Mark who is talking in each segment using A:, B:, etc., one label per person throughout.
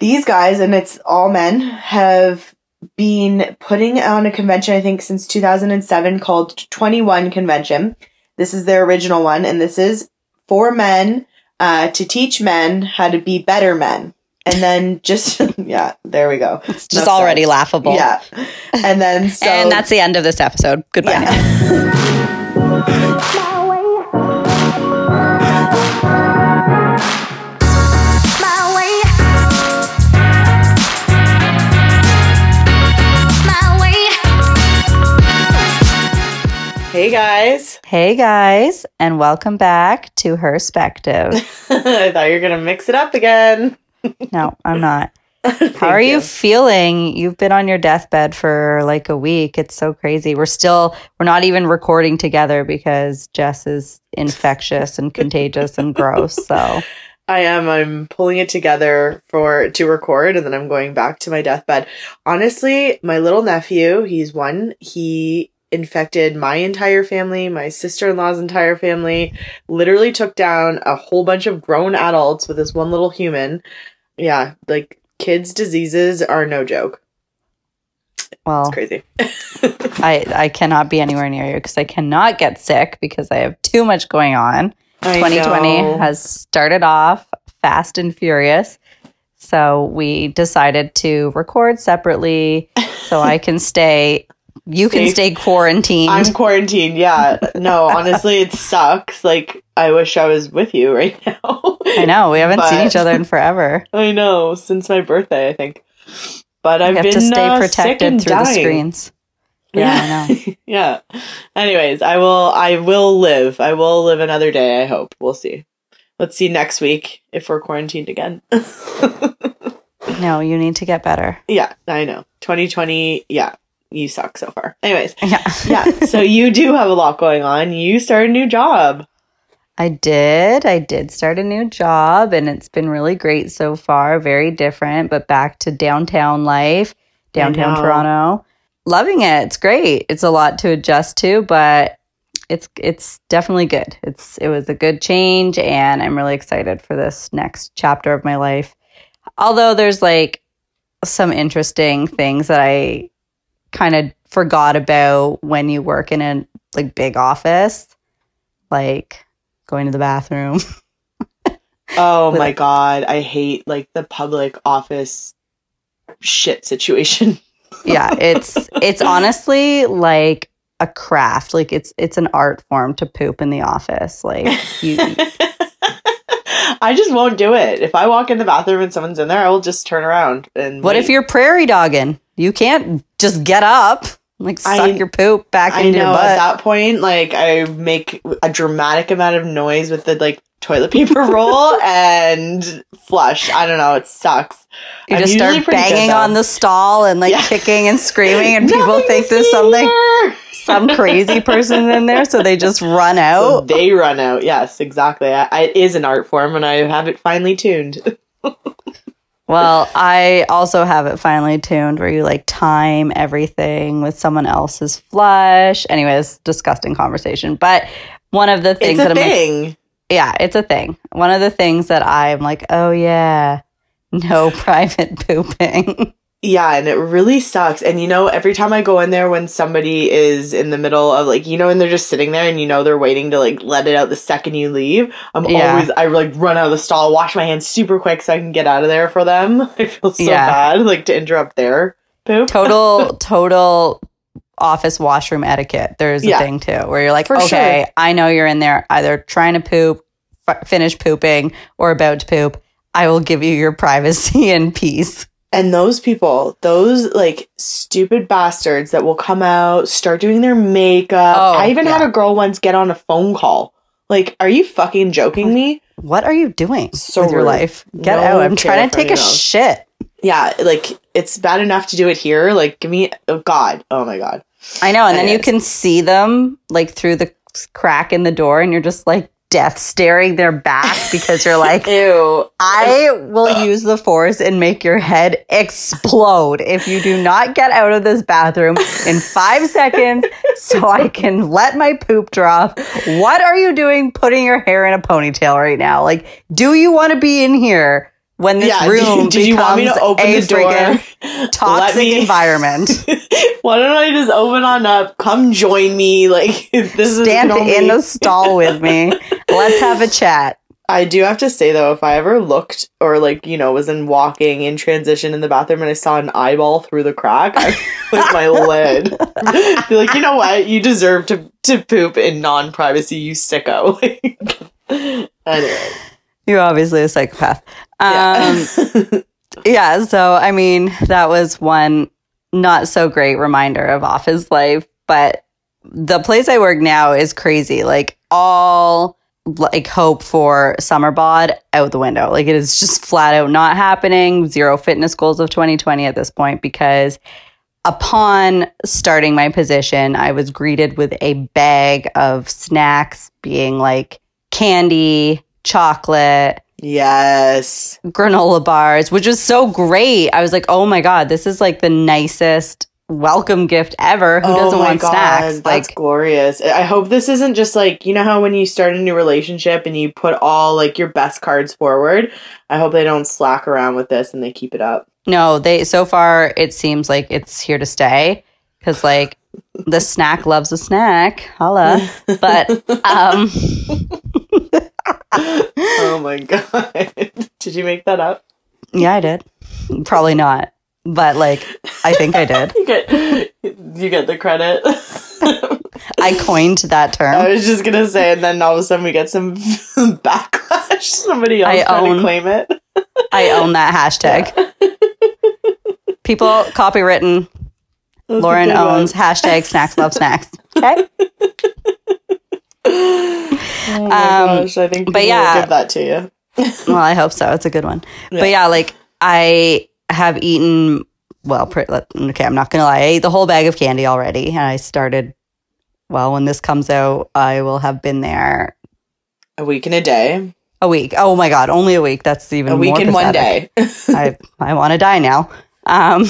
A: these guys, and it's all men, have been putting on a convention, I think, since 2007 called 21 Convention. This is their original one, and this is for men uh, to teach men how to be better men. And then just, yeah, there we go.
B: It's just already laughable.
A: Yeah. And then, so.
B: and that's the end of this episode. Goodbye. Yeah.
A: Hey guys.
B: Hey guys, and welcome back to Herspective.
A: I thought you were going to mix it up again.
B: no, I'm not. How are you. you feeling? You've been on your deathbed for like a week. It's so crazy. We're still, we're not even recording together because Jess is infectious and contagious and gross. So
A: I am. I'm pulling it together for to record and then I'm going back to my deathbed. Honestly, my little nephew, he's one, he infected my entire family, my sister in law's entire family, literally took down a whole bunch of grown adults with this one little human. Yeah, like kids' diseases are no joke.
B: Well,
A: it's crazy.
B: I I cannot be anywhere near you because I cannot get sick because I have too much going on. I 2020 know. has started off fast and furious. So we decided to record separately so I can stay you can stay quarantined.
A: I'm quarantined. Yeah. No, honestly, it sucks. Like, I wish I was with you right now.
B: I know. We haven't but, seen each other in forever.
A: I know. Since my birthday, I think. But I've
B: have
A: been
B: to stay
A: uh,
B: protected through dying. the screens.
A: Yeah, yeah. yeah. Anyways, I will. I will live. I will live another day. I hope. We'll see. Let's see next week if we're quarantined again.
B: no, you need to get better.
A: Yeah, I know. 2020. Yeah, you suck so far. Anyways, yeah. yeah. So you do have a lot going on. You start a new job.
B: I did. I did start a new job and it's been really great so far. Very different, but back to downtown life, downtown Toronto. Loving it. It's great. It's a lot to adjust to, but it's it's definitely good. It's it was a good change and I'm really excited for this next chapter of my life. Although there's like some interesting things that I kind of forgot about when you work in a like big office, like going to the bathroom.
A: oh my god, I hate like the public office shit situation.
B: yeah, it's it's honestly like a craft. Like it's it's an art form to poop in the office. Like you
A: I just won't do it. If I walk in the bathroom and someone's in there, I will just turn around and
B: What wait. if you're prairie dogging? You can't just get up. Like suck I, your poop back I into know, your butt.
A: At that point, like I make a dramatic amount of noise with the like toilet paper roll and flush. I don't know. It sucks.
B: You I'm just start banging on the stall and like yeah. kicking and screaming, and people think there's something, here. some crazy person in there, so they just run out. So
A: they run out. Yes, exactly. I, I, it is an art form, and I have it finely tuned.
B: Well, I also have it finally tuned where you like time everything with someone else's flush. Anyways, disgusting conversation. But one of the things
A: that I'm
B: thing. Like, yeah, it's a thing. One of the things that I'm like, oh yeah, no private pooping.
A: Yeah, and it really sucks. And you know, every time I go in there when somebody is in the middle of like, you know, and they're just sitting there and you know they're waiting to like let it out the second you leave, I'm yeah. always I like run out of the stall, wash my hands super quick so I can get out of there for them. I feel so yeah. bad like to interrupt their poop.
B: Total total office washroom etiquette. There's yeah. a thing too where you're like, for okay, sure. I know you're in there either trying to poop, f- finish pooping, or about to poop. I will give you your privacy and peace.
A: And those people, those like stupid bastards that will come out, start doing their makeup. Oh, I even yeah. had a girl once get on a phone call. Like, are you fucking joking me?
B: What are you doing so with your life? Get no out. I'm trying to take a else. shit.
A: Yeah, like it's bad enough to do it here. Like, give me oh god. Oh my god.
B: I know, and then you can see them like through the crack in the door and you're just like, death staring their back because you're like,
A: ew.
B: I will use the force and make your head explode if you do not get out of this bathroom in five seconds so I can let my poop drop. What are you doing putting your hair in a ponytail right now? Like, do you want to be in here when this
A: Yeah,
B: room
A: did you want me to open the door?
B: toxic
A: me-
B: environment.
A: Why don't I just open on up? Come join me. Like this
B: Stand
A: only-
B: in the stall with me. Let's have a chat.
A: I do have to say though, if I ever looked or like you know was in walking in transition in the bathroom and I saw an eyeball through the crack, I with my lid. Be like, you know what? You deserve to to poop in non privacy, you sicko. anyway,
B: You're obviously a psychopath.
A: yeah.
B: Um, yeah, so I mean, that was one not so great reminder of office life, but the place I work now is crazy. Like all like hope for summer bod out the window. Like it is just flat out not happening. Zero fitness goals of 2020 at this point because upon starting my position, I was greeted with a bag of snacks being like candy, chocolate,
A: yes.
B: granola bars, which was so great. I was like, oh my God, this is like the nicest welcome gift ever. Who doesn't want snacks?
A: Oh That's
B: Like,
A: glorious. I hope this isn't just like you know how when you start a new relationship and you put all like your best cards forward. I hope they don't slack around with this and they keep it up.
B: no, they, so far, it seems like it's here to stay because like the snack loves a snack. Holla. But, um,
A: oh my god! Did you make that up?
B: yeah, I did. Probably not. But like, I think I did.
A: You get you get the credit.
B: I coined that term.
A: I was just gonna say, and then all of a sudden we get some backlash. Somebody else
B: I
A: trying
B: own-
A: to claim it.
B: I own that hashtag. People copywritten.
A: That's
B: Lauren
A: good one.
B: owns hashtag snacks love snacks. Okay.
A: Oh my
B: Um,
A: gosh! I think
B: but
A: people
B: yeah.
A: will give that to you.
B: Well, I hope so. It's a good one.
A: Yeah.
B: But yeah, like I have eaten. Well, okay, I'm not gonna lie. I ate the whole bag of candy already, and I started. Well, when this comes out, I will have been there
A: A week and a day.
B: a week. Oh my god, only a week. That's even
A: A week and one day.
B: I I want to die now. Um,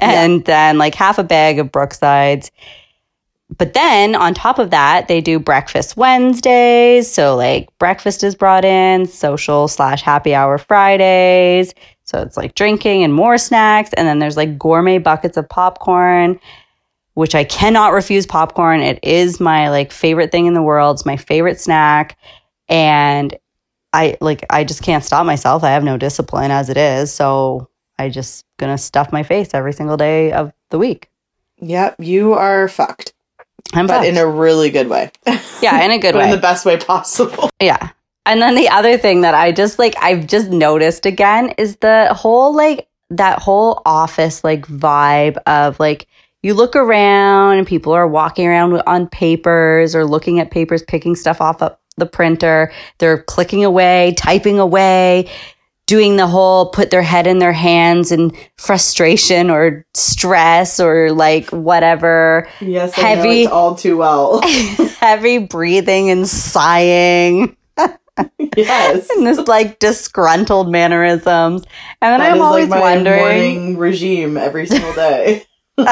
B: and then like half a bag of Brooksides. But then on top of that, they do breakfast Wednesdays. So like breakfast is brought in, social slash happy hour Fridays. So it's like drinking and more snacks. And then there's like gourmet buckets of popcorn, which I cannot refuse popcorn. It is my like favorite thing in the world. It's my favorite snack. And I like I just can't stop myself. I have no discipline as it is. So I just gonna stuff my face every single day of the week.
A: yep, you are fucked,
B: I'm
A: but in a really good way.
B: yeah, in a good way.
A: in the best way possible.
B: yeah. And then the other thing that I just like I've just noticed again is the whole like that whole office like vibe of like you look around and people are walking around on papers or looking at papers, picking stuff off of the printer. They're clicking away, typing away, doing the whole put their head in their hands and frustration or stress or like whatever,
A: Yes,
B: Heavy.
A: it's all too well.
B: heavy breathing and sighing.
A: yes.
B: and this like disgruntled mannerisms. And then
A: That
B: I'm always
A: like
B: wondering.
A: morning regime every single day.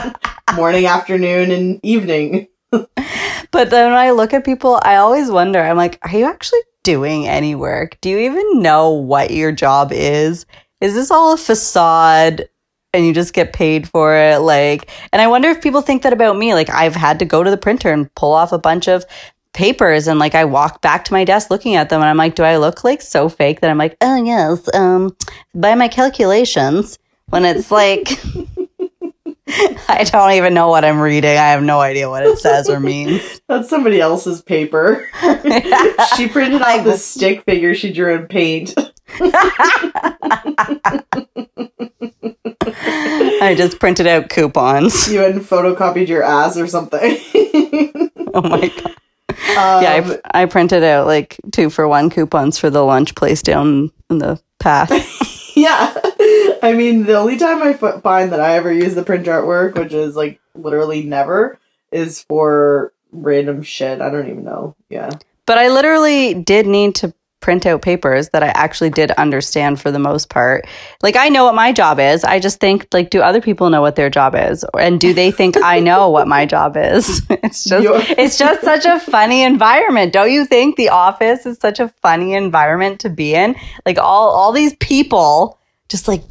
A: morning, afternoon, and evening.
B: But then when I look at people, I always wonder, I'm like, are you actually doing any work? Do you even know what your job is? Is this all a facade? And you just get paid for it, like. And I wonder if people think that about me. Like, I've had to go to the printer and pull off a bunch of papers, and like I walk back to my desk looking at them, and I'm like, do I look like so fake that I'm like, oh yes, um, by my calculations, when it's like. I don't even know what I'm reading. I have no idea what it says or means.
A: That's somebody else's paper. she printed off the stick figure she drew in paint.
B: I just printed out coupons.
A: You hadn't photocopied your ass or something.
B: Oh my god.
A: Um,
B: Yeah, I, I printed out like two for one coupons for the lunch place down in the path.
A: yeah. I mean, the only time I find that I ever use the print at work, which is like literally never, is for random shit. I don't even know. Yeah.
B: But I literally did need to print out papers that I actually did understand for the most part. Like I know what my job is. I just think like do other people know what their job is? And do they think I know what my job is? It's just
A: You're-
B: it's just such a funny environment. Don't you think the office is such a funny environment to be in? Like all all these people just like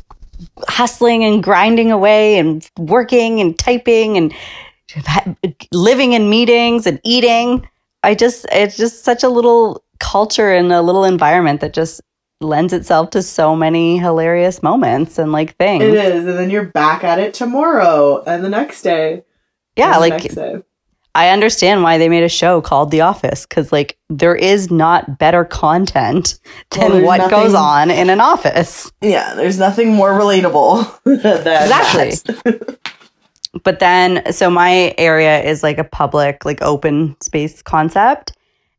B: hustling and grinding away and working and typing and living in meetings and eating. I just, it's just such a little culture and a little environment that just lends itself to so many hilarious moments and like things.
A: It is, and then you're back at it tomorrow and the next day.
B: Yeah, like I understand why they made a show called The Office because like there is not better content than well, what nothing, goes on in an office.
A: Yeah, there's nothing more relatable than that. exactly.
B: but then, so my area is like a public, like open space concept,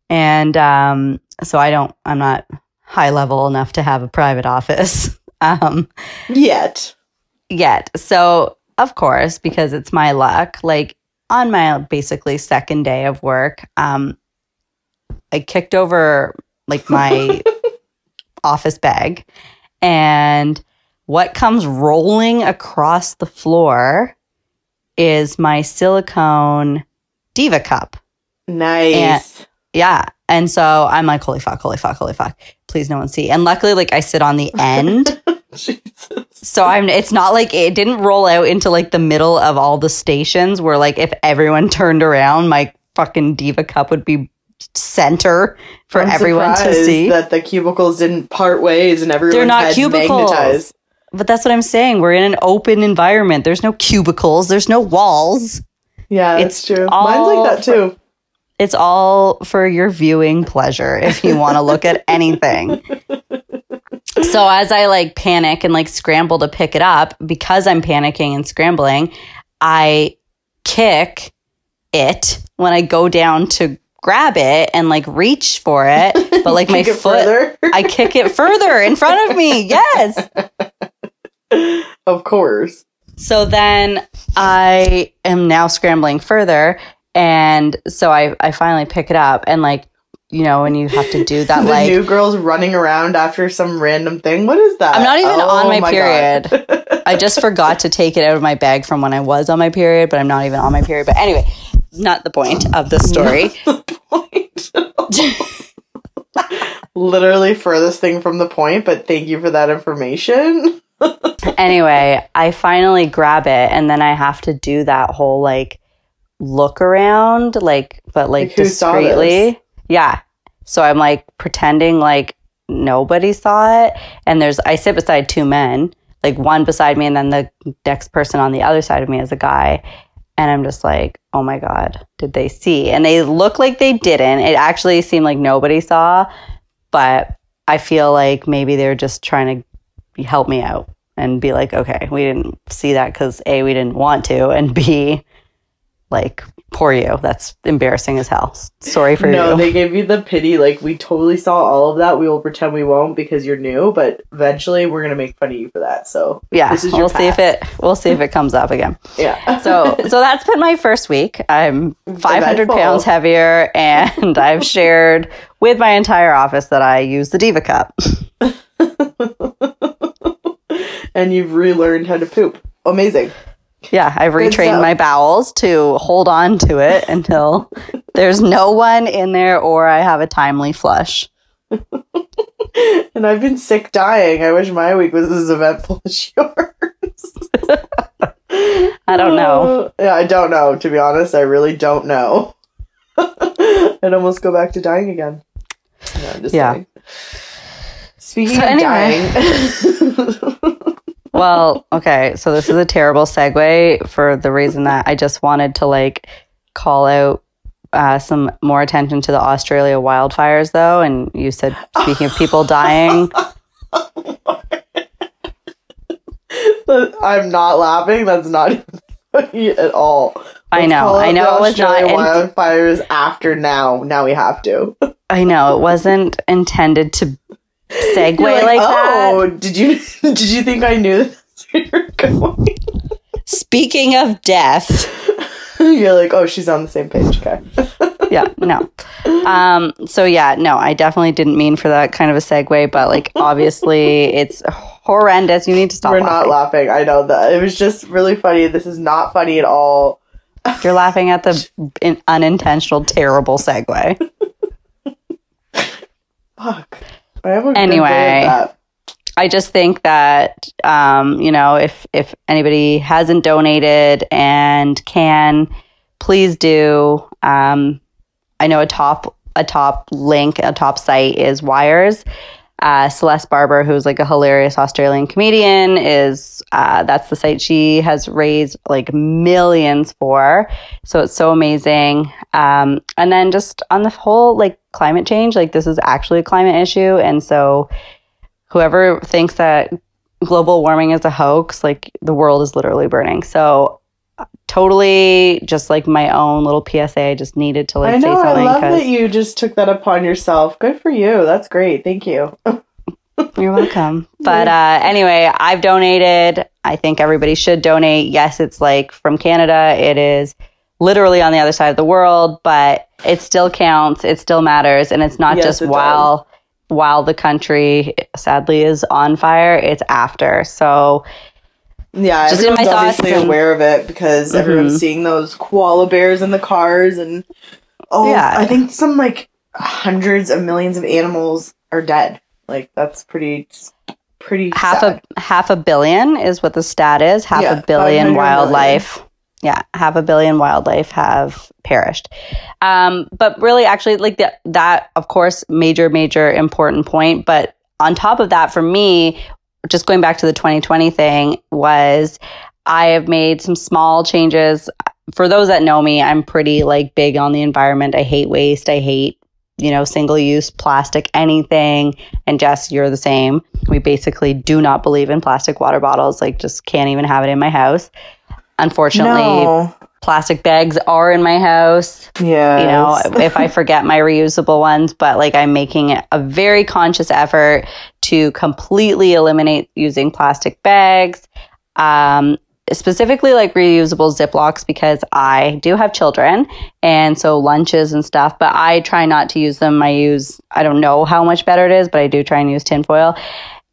B: and um, so I don't, I'm not high level enough to have a private office um,
A: yet.
B: Yet, so of course, because it's my luck, like on my basically second day of work, um, I kicked over like my office bag, and what comes rolling across the floor is my silicone diva cup.
A: Nice.
B: And, yeah. And so I'm like, holy fuck, holy fuck, holy fuck. Please no one see. And luckily, like I sit on the end. so I'm it's not like it didn't roll out into like the middle of all the stations where like if everyone turned around, my fucking diva cup would be center for I'm everyone to see.
A: That the cubicles didn't part ways and everyone They're not cubicles. Magnetized.
B: But that's what I'm saying. We're in an open environment. There's no cubicles. There's no walls.
A: Yeah, it's true. Mine's like that too.
B: It's all for your viewing pleasure if you want to look at anything. So as I like panic and like scramble to pick it up, because I'm panicking and scrambling, I kick it when I go down to grab it and like reach for it, but like my foot, I kick it further in front of me. Yes.
A: Of course.
B: So then I am now scrambling further and so I, I finally pick it up and like, you know, when you have to do that,
A: the
B: like
A: new girls running around after some random thing. What is that?
B: I'm not even oh, on my, my period. I just forgot to take it out of my bag from when I was on my period, but I'm not even on my period. But anyway, not the point of the story.
A: Literally furthest thing from the point, but thank you for that information.
B: anyway, I finally grab it and then I have to do that whole like look around, like, but like, like discreetly. Yeah. So I'm like pretending like nobody saw it. And there's, I sit beside two men, like one beside me, and then the next person on the other side of me is a guy. And I'm just like, oh my God, did they see? And they look like they didn't. It actually seemed like nobody saw, but I feel like maybe they're just trying to help me out and be like, okay, we didn't see that because A, we didn't want to, and B, like poor you. That's embarrassing as hell. Sorry for
A: no,
B: you.
A: no they gave you the pity. Like we totally saw all of that. We will pretend we won't because you're new but eventually we're gonna make fun of you for that so
B: yeah we'll see if it we'll see if it comes up again.
A: Yeah.
B: So so that's been my first week. I'm 500 pounds heavier and i've shared with my entire office that i use the diva cup.
A: And you've relearned how to poop. Amazing
B: yeah, I've retrained my bowels to hold on to it until there's no one in there or I have a timely flush.
A: and I've been sick dying. I wish my week was as eventful as yours.
B: I don't know.
A: Yeah, I don't know, to be honest. I really don't know. I'd almost go back to dying again. No, yeah. Speaking so of anyway. dying
B: well, okay. So this is a terrible segue for the reason that I just wanted to like call out uh, some more attention to the Australia wildfires, though. And you said, speaking of people dying.
A: I'm not laughing. That's not funny at all. Let's
B: I know. I know it was not
A: wildfires after now. Now we have to.
B: I know it wasn't intended to segue like, like,
A: oh, that. did you did you think I knew you're going?
B: Speaking of death,
A: you're like, oh, she's on the same page. Okay.
B: yeah, no. Um, so yeah, no, I definitely didn't mean for that kind of a segue, but like obviously it's horrendous. You need to stop.
A: We're
B: laughing.
A: not laughing. I know that. It was just really funny. This is not funny at all.
B: You're laughing at the unintentional, terrible segue.
A: Fuck. I have a
B: anyway. I just think that um, you know if if anybody hasn't donated and can, please do. Um, I know a top a top link, a top site is Wires. Uh, Celeste Barber, who's like a hilarious Australian comedian, is uh, that's the site she has raised like millions for. So it's so amazing. Um, and then just on the whole, like climate change, like this is actually a climate issue, and so whoever thinks that global warming is a hoax, like the world is literally burning. So totally just like my own little PSA. I just needed to like
A: I know,
B: say something.
A: I love that you just took that upon yourself. Good for you. That's great. Thank you.
B: You're welcome. But uh, anyway, I've donated. I think everybody should donate. Yes, it's like from Canada. It is literally on the other side of the world, but it still counts. It still matters, and it's not
A: Yes,
B: just
A: it
B: while while the country sadly is on fire. It's after. So
A: Yeah,
B: Just in my
A: everyone's
B: thoughts
A: obviously
B: and-
A: aware of it because
B: Mhm.
A: everyone's seeing those koala bears in the cars and oh,
B: Yeah.
A: I think some like hundreds of millions of animals are dead. Like that's pretty, pretty
B: half
A: sad.
B: a half a billion is what the stat is. Half
A: Yeah,
B: a billion
A: 500
B: wildlife. Yeah, half a billion wildlife have perished. Um, but really, actually, like that, that of course, major, major, important point. But on top of that, for me, just going back to the 2020 thing, was I have made some small changes. For those that know me, I'm pretty like big on the environment. I hate waste. I hate you know single use plastic anything and Jess, you're the same. We basically do not believe in plastic water bottles, like, just can't even have it in my house. Unfortunately,
A: no.
B: plastic bags are in my house.
A: Yeah.
B: You know, if I forget my reusable ones, but like I'm making a very conscious effort to completely eliminate using plastic bags. Um, specifically like reusable Ziplocs because I do have children and so lunches and stuff, but I try not to use them. I use, I don't know how much better it is, but I do try and use tinfoil.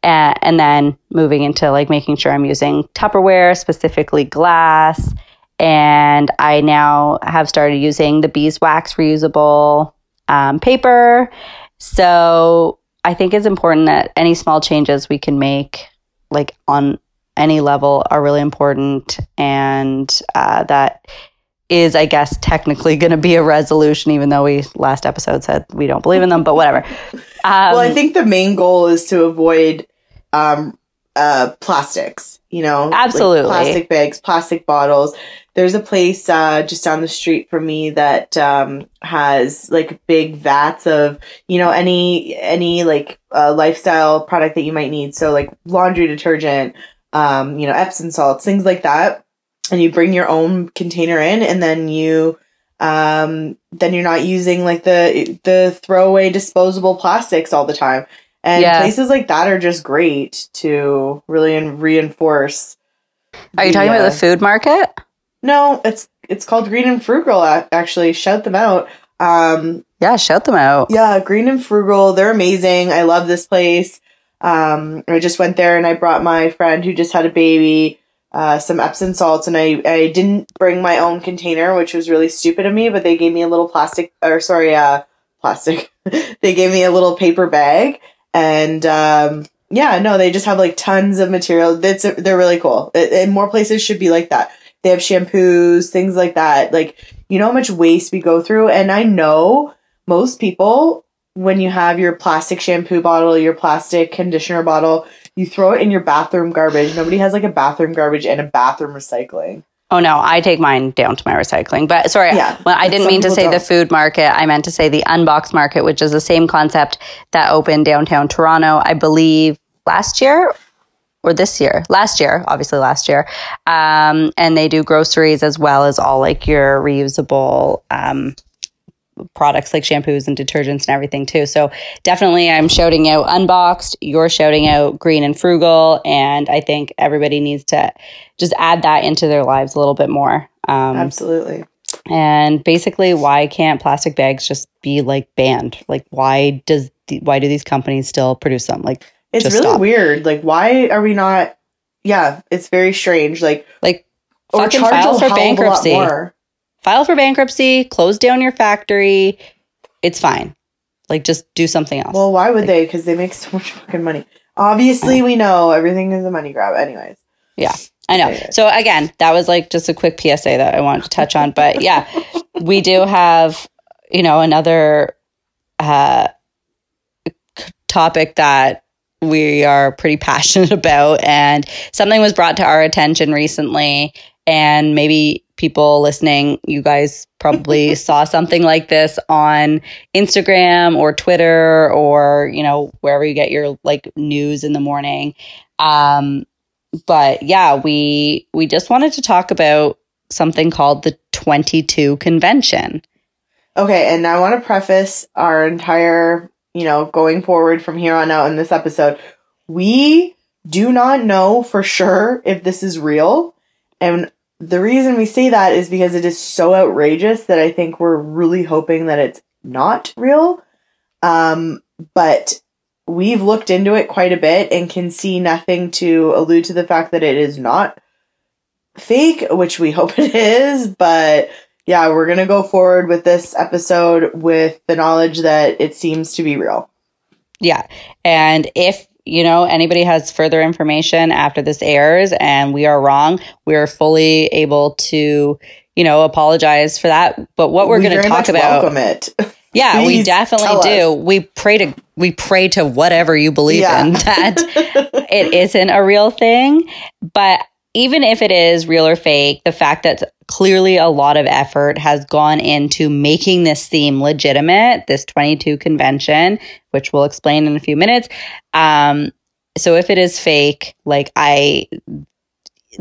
B: Uh, and then moving into like making sure I'm using Tupperware, specifically glass. And I now have started using the beeswax reusable um, paper. So I think it's important that any small changes we can make, like on any level, are really important. And uh, that is, I guess, technically going to be a resolution, even though we last episode said we don't believe in them, but whatever. Um,
A: well, I think the main goal is to avoid um, uh, plastics. You know, like
B: Absolutely.
A: plastic bags, plastic bottles. There's a place uh, just down the street from me that um, has like big vats of you know any any like uh, lifestyle product that you might need. So like laundry detergent, um, you know Epsom salts, things like that. And you bring your own container in, and then you um, then you're not using like the the throwaway disposable plastics all the time. And
B: Yeah.
A: places like that are just great to really reinforce.
B: are you
A: the,
B: talking
A: uh,
B: about the food market?
A: No, it's it's called Green and Frugal. Actually, shout them out. Um,
B: Yeah, shout them out.
A: yeah, Green and Frugal. They're amazing. I love this place. Um, I just went there and I brought my friend who just had a baby uh, some Epsom salts, and I I didn't bring my own container, which was really stupid of me. But they gave me a little plastic, or sorry, uh, plastic. they gave me a little paper bag, and um, yeah, no, they just have like tons of material. That's they're really cool. And more places should be like that. They have shampoos, things like that. Like you know how much waste we go through, and I know most people when you have your plastic shampoo bottle, your plastic conditioner bottle, you throw it in your bathroom garbage. Nobody has like a bathroom garbage and a bathroom recycling.
B: Oh no, I take mine down to my recycling. But sorry,
A: Yeah,
B: well, I didn't mean to say the
A: don't.
B: food market. I meant to say the unbox market, which is the same concept that opened downtown Toronto, I believe last year or this year. Last year, obviously last year. Um, and they do groceries as well as all like your reusable um, products like shampoos and detergents and everything too. So definitely I'm shouting out unboxed, you're shouting out green and frugal and I think everybody needs to just add that into their lives a little bit more. Um,
A: Absolutely.
B: and basically why can't plastic bags just be like banned? Like why does why do these companies still produce them? Like
A: It's really
B: stop.
A: weird. Like, why are we not? Yeah, it's very strange. Like,
B: like
A: or
B: fucking
A: charge
B: file
A: a
B: for
A: hell a lot
B: bankruptcy. File for bankruptcy, close down your factory. It's fine. Like just do something else.
A: Well, why would they? Because they make so much fucking money. Obviously, we know everything is a money grab, anyways.
B: Yeah. I know. So again, that was like just a quick PSA that I wanted to touch on. But yeah, we do have, you know, another uh, topic that we are pretty passionate about. And something was brought to our attention recently. And maybe people listening, you guys probably saw something like this on Instagram or Twitter or, you know, wherever you get your like news in the morning. Um, but yeah, we we just wanted to talk about something called the 22 convention.
A: Okay, and I want to preface our entire, you know, going forward from here on out in this episode. We do not know for sure if this is real. And the reason we say that is because it is so outrageous that I think we're really hoping that it's not real. Um, but we've looked into it quite a bit and can see nothing to allude to the fact that it is not fake, which we hope it is. But yeah, we're going to go forward with this episode with the knowledge that it seems to be real.
B: Yeah. And if you know anybody has further information after this airs and we are wrong, we are fully able to, you know, apologize for that. But what we're
A: We
B: going to talk about
A: Welcome it.
B: Yeah, we definitely do.
A: us.
B: We pray to we pray to whatever you believe
A: Yeah.
B: in that it isn't a real thing. But even if it is real or fake, the fact that clearly a lot of effort has gone into making this seem legitimate, this 22 convention, which we'll explain in a few minutes. Um, so if it is fake, like I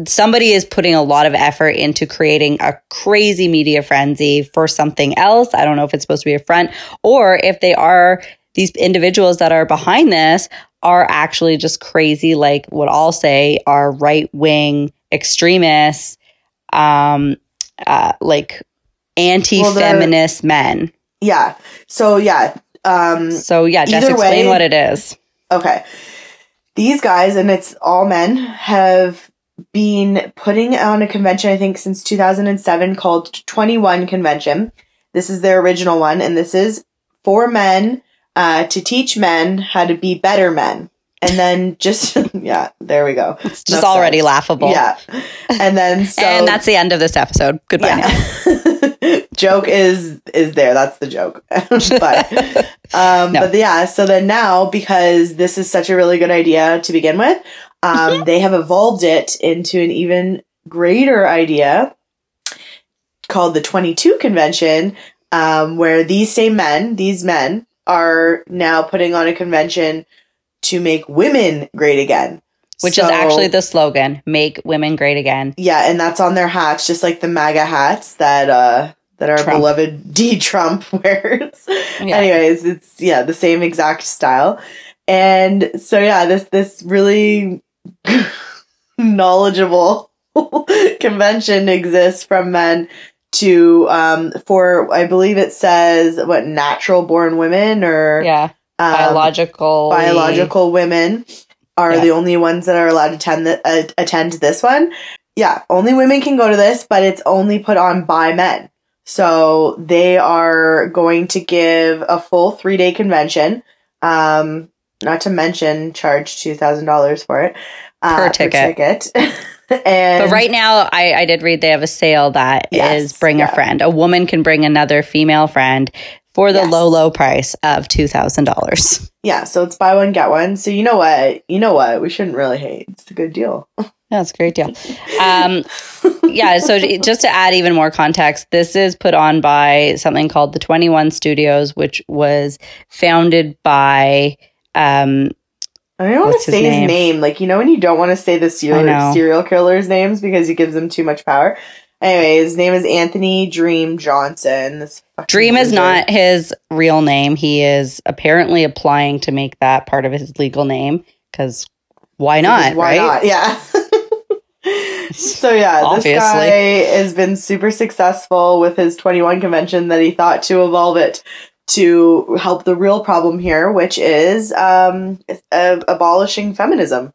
B: somebody is putting a lot of effort into creating a crazy media frenzy for something else. I don't know if it's supposed to be a front or if they are these individuals that are behind this are actually just crazy, like what I'll say are right wing extremists, um, uh, like anti feminist men.
A: yeah. So yeah. Um,
B: So, yeah, just explain
A: way-
B: what it is.
A: Okay. These guys, and it's all men, have been putting on a convention, I think, since 2007 called 21 Convention. This is their original one, and this is for men uh, to teach men how to be better men. And then just, yeah, there we go.
B: It's just already laughable.
A: Yeah. And then so.
B: and that's the end of this episode. Goodbye
A: yeah. joke is is there. That's the joke. but um
B: No.
A: but yeah, so then now because this is such a really good idea to begin with, um they have evolved it into an even greater idea called the 22 convention um where these same men, these men are now putting on a convention to make women great again.
B: Which is actually the slogan make women great again.
A: yeah, and that's on their hats, just like the MAGA hats that uh that our
B: Trump.
A: beloved D Trump wears.
B: Yeah.
A: Anyways, it's yeah, the same exact style. And so yeah, this this really knowledgeable convention exists from men to um for I believe it says what natural born women or
B: Yeah.
A: um,
B: Biological.
A: biological women are
B: Yeah.
A: the only ones that are allowed to attend the, uh, attend this one. Yeah, only women can go to this, but it's only put on by men. So they are going to give a full three day convention. Um, not to mention charge two thousand dollars for it uh,
B: Per ticket.
A: ticket. and
B: But right now, I, I did read they have a sale that is
A: Yes,
B: bring
A: yeah.
B: a friend. A woman can bring another female friend for the
A: Yes.
B: low, low price of $2,000.
A: yeah, so it's buy one get one. So you know what? You know what? We shouldn't really hate. It's a good deal.
B: That's a great deal. Um, yeah, so just to add even more context, this is put on by something called the 21 Studios, which was founded by. Um,
A: I don't want
B: What's
A: to
B: his
A: say
B: name?
A: his name. Like, you know, when you don't want to say the serial, serial killer's names because he gives them too much power. Anyway, his name is Anthony Dream Johnson.
B: Dream is not his real name. He is apparently applying to make that part of his legal name because why not?
A: Because Why
B: right?
A: not? Yeah. so yeah,
B: Obviously.
A: this guy has been super successful with his 21 convention that he thought to evolve it to help the real problem here, which is um, uh, abolishing feminism.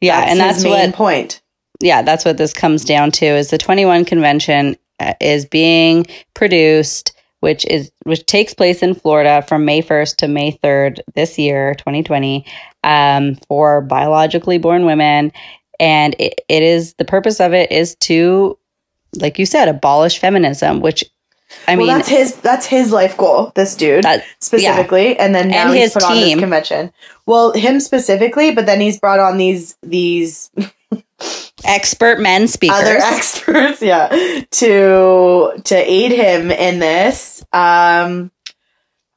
B: Yeah, and
A: his
B: that's
A: main
B: what
A: point.
B: yeah, that's what this comes down to is the 21 convention uh, is being produced which is which takes place in Florida from May 1st to May 3rd this year 2020 um, for biologically born women. And it, it is the purpose of it is to, like you said, abolish feminism, which I
A: well,
B: mean,
A: that's his that's his life goal. This dude
B: That-
A: specifically, and then now
B: And
A: he's put on this convention. Well, him specifically, but then he's brought on these these
B: expert men speakers.
A: other experts, yeah, to to aid him in this um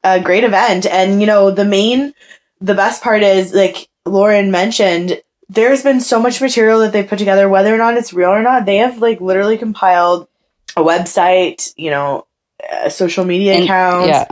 A: a great event. And you know, the main the best part is like Lauren mentioned there's been so much material that they've put together whether or not it's real or not. They have like literally compiled a website, you know, uh, social media
B: And-
A: accounts
B: yeah,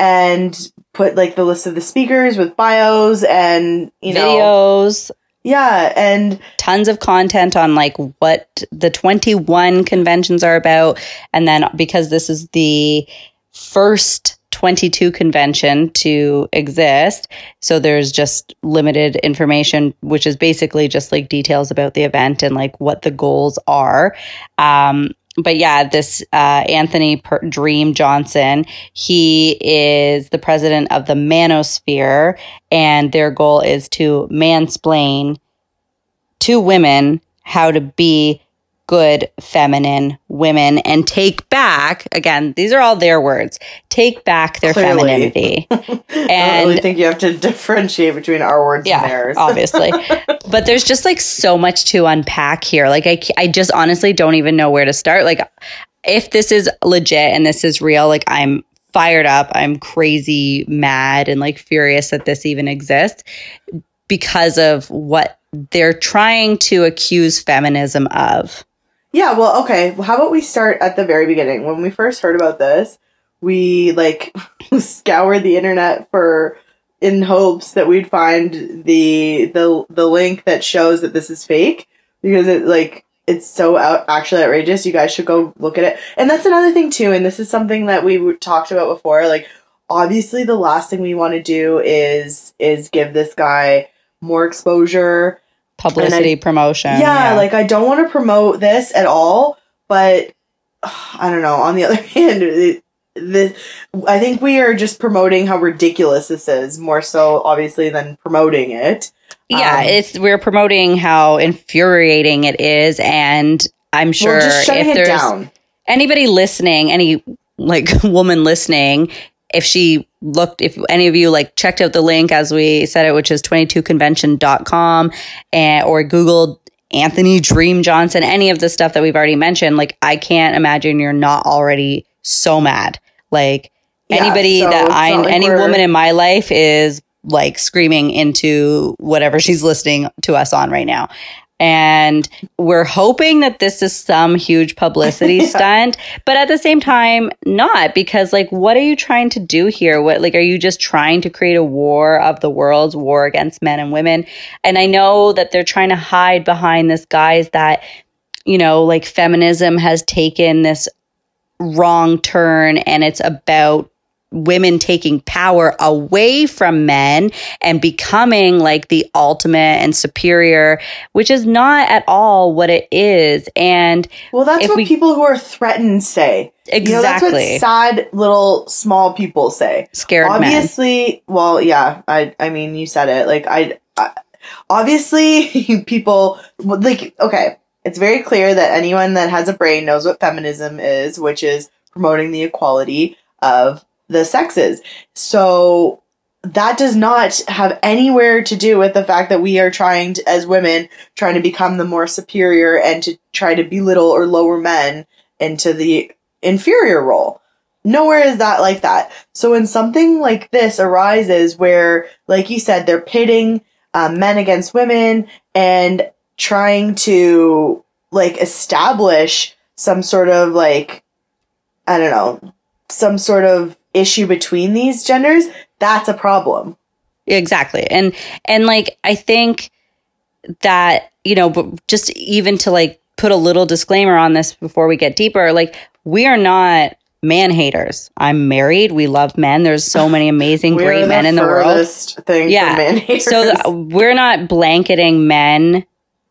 A: and put like the list of the speakers with bios and you know
B: videos.
A: yeah and
B: tons of content on like what the 21 conventions are about. And then because this is the first 22 convention to exist so there's just limited information which is basically just like details about the event and like what the goals are. Um but yeah, this uh, Anthony per- Dream Johnson, he is the president of the Manosphere, and their goal is to mansplain to women how to be good feminine women and take back again these are all their words take back their
A: Clearly.
B: femininity.
A: I
B: And-
A: really think you have to differentiate between our words and theirs.
B: obviously. But there's just like so much to unpack here. Like I, I just honestly don't even know where to start. Like if this is legit and this is real like i'm fired up i'm crazy mad and like furious that this even exists because of what they're trying to accuse feminism of
A: Yeah, well, okay. Well, how about we start at the very beginning? When we first heard about this, we like scoured the internet for in hopes that we'd find the the the link that shows that this is fake because it like it's so out, actually outrageous. You guys should go look at it. And that's another thing too. And this is something that we talked about before. Like, obviously, the last thing we want to do is is give this guy more exposure
B: publicity promotion
A: yeah, like I don't want to promote this at all, but I don't know. On the other hand, it, the I think we are just promoting how ridiculous this is more so, obviously, than promoting it.
B: yeah
A: Um,
B: it's we're promoting how infuriating it is and i'm sure
A: Well, just shutting
B: if there's anybody listening, any like woman listening, if she looked, if any of you like checked out the link as we said it, which is 22convention.com and, or Googled Anthony Dream Johnson, any of the stuff that we've already mentioned, like I can't imagine you're not already so mad. Like
A: Yeah,
B: anybody
A: so
B: that I,
A: like
B: any woman in my life is like screaming into whatever she's listening to us on right now. And we're hoping that this is some huge publicity
A: Yeah.
B: stunt, but at the same time, not because, like, what are you trying to do here? What, like, are you just trying to create a war of the worlds, war against men and women? And I know that they're trying to hide behind this guise that, you know, like feminism has taken this wrong turn and it's about women taking power away from men and becoming like the ultimate and superior, which is not at all what it is. And
A: Well, that's what
B: we-
A: people who are threatened say. You know, that's
B: exactly
A: what sad little small people say.
B: scared men.
A: obviously well yeah i i mean you said it like i, I obviously people like okay it's very clear that anyone that has a brain knows what feminism is which is promoting the equality of the sexes so that does not have anywhere to do with the fact that we are trying to, as women trying to become the more superior and to try to belittle or lower men into the inferior role nowhere is that like that. So when something like this arises, where, like you said, they're pitting um, men against women and trying to like establish some sort of like, I don't know, some sort of issue between these genders, that's a problem.
B: exactly and and like i think that you know but just even to like put a little disclaimer on this before we get deeper like we are not man haters i'm married we love men there's so many amazing great men in the world
A: Thing
B: Yeah.
A: from man haters.
B: so th- we're not blanketing men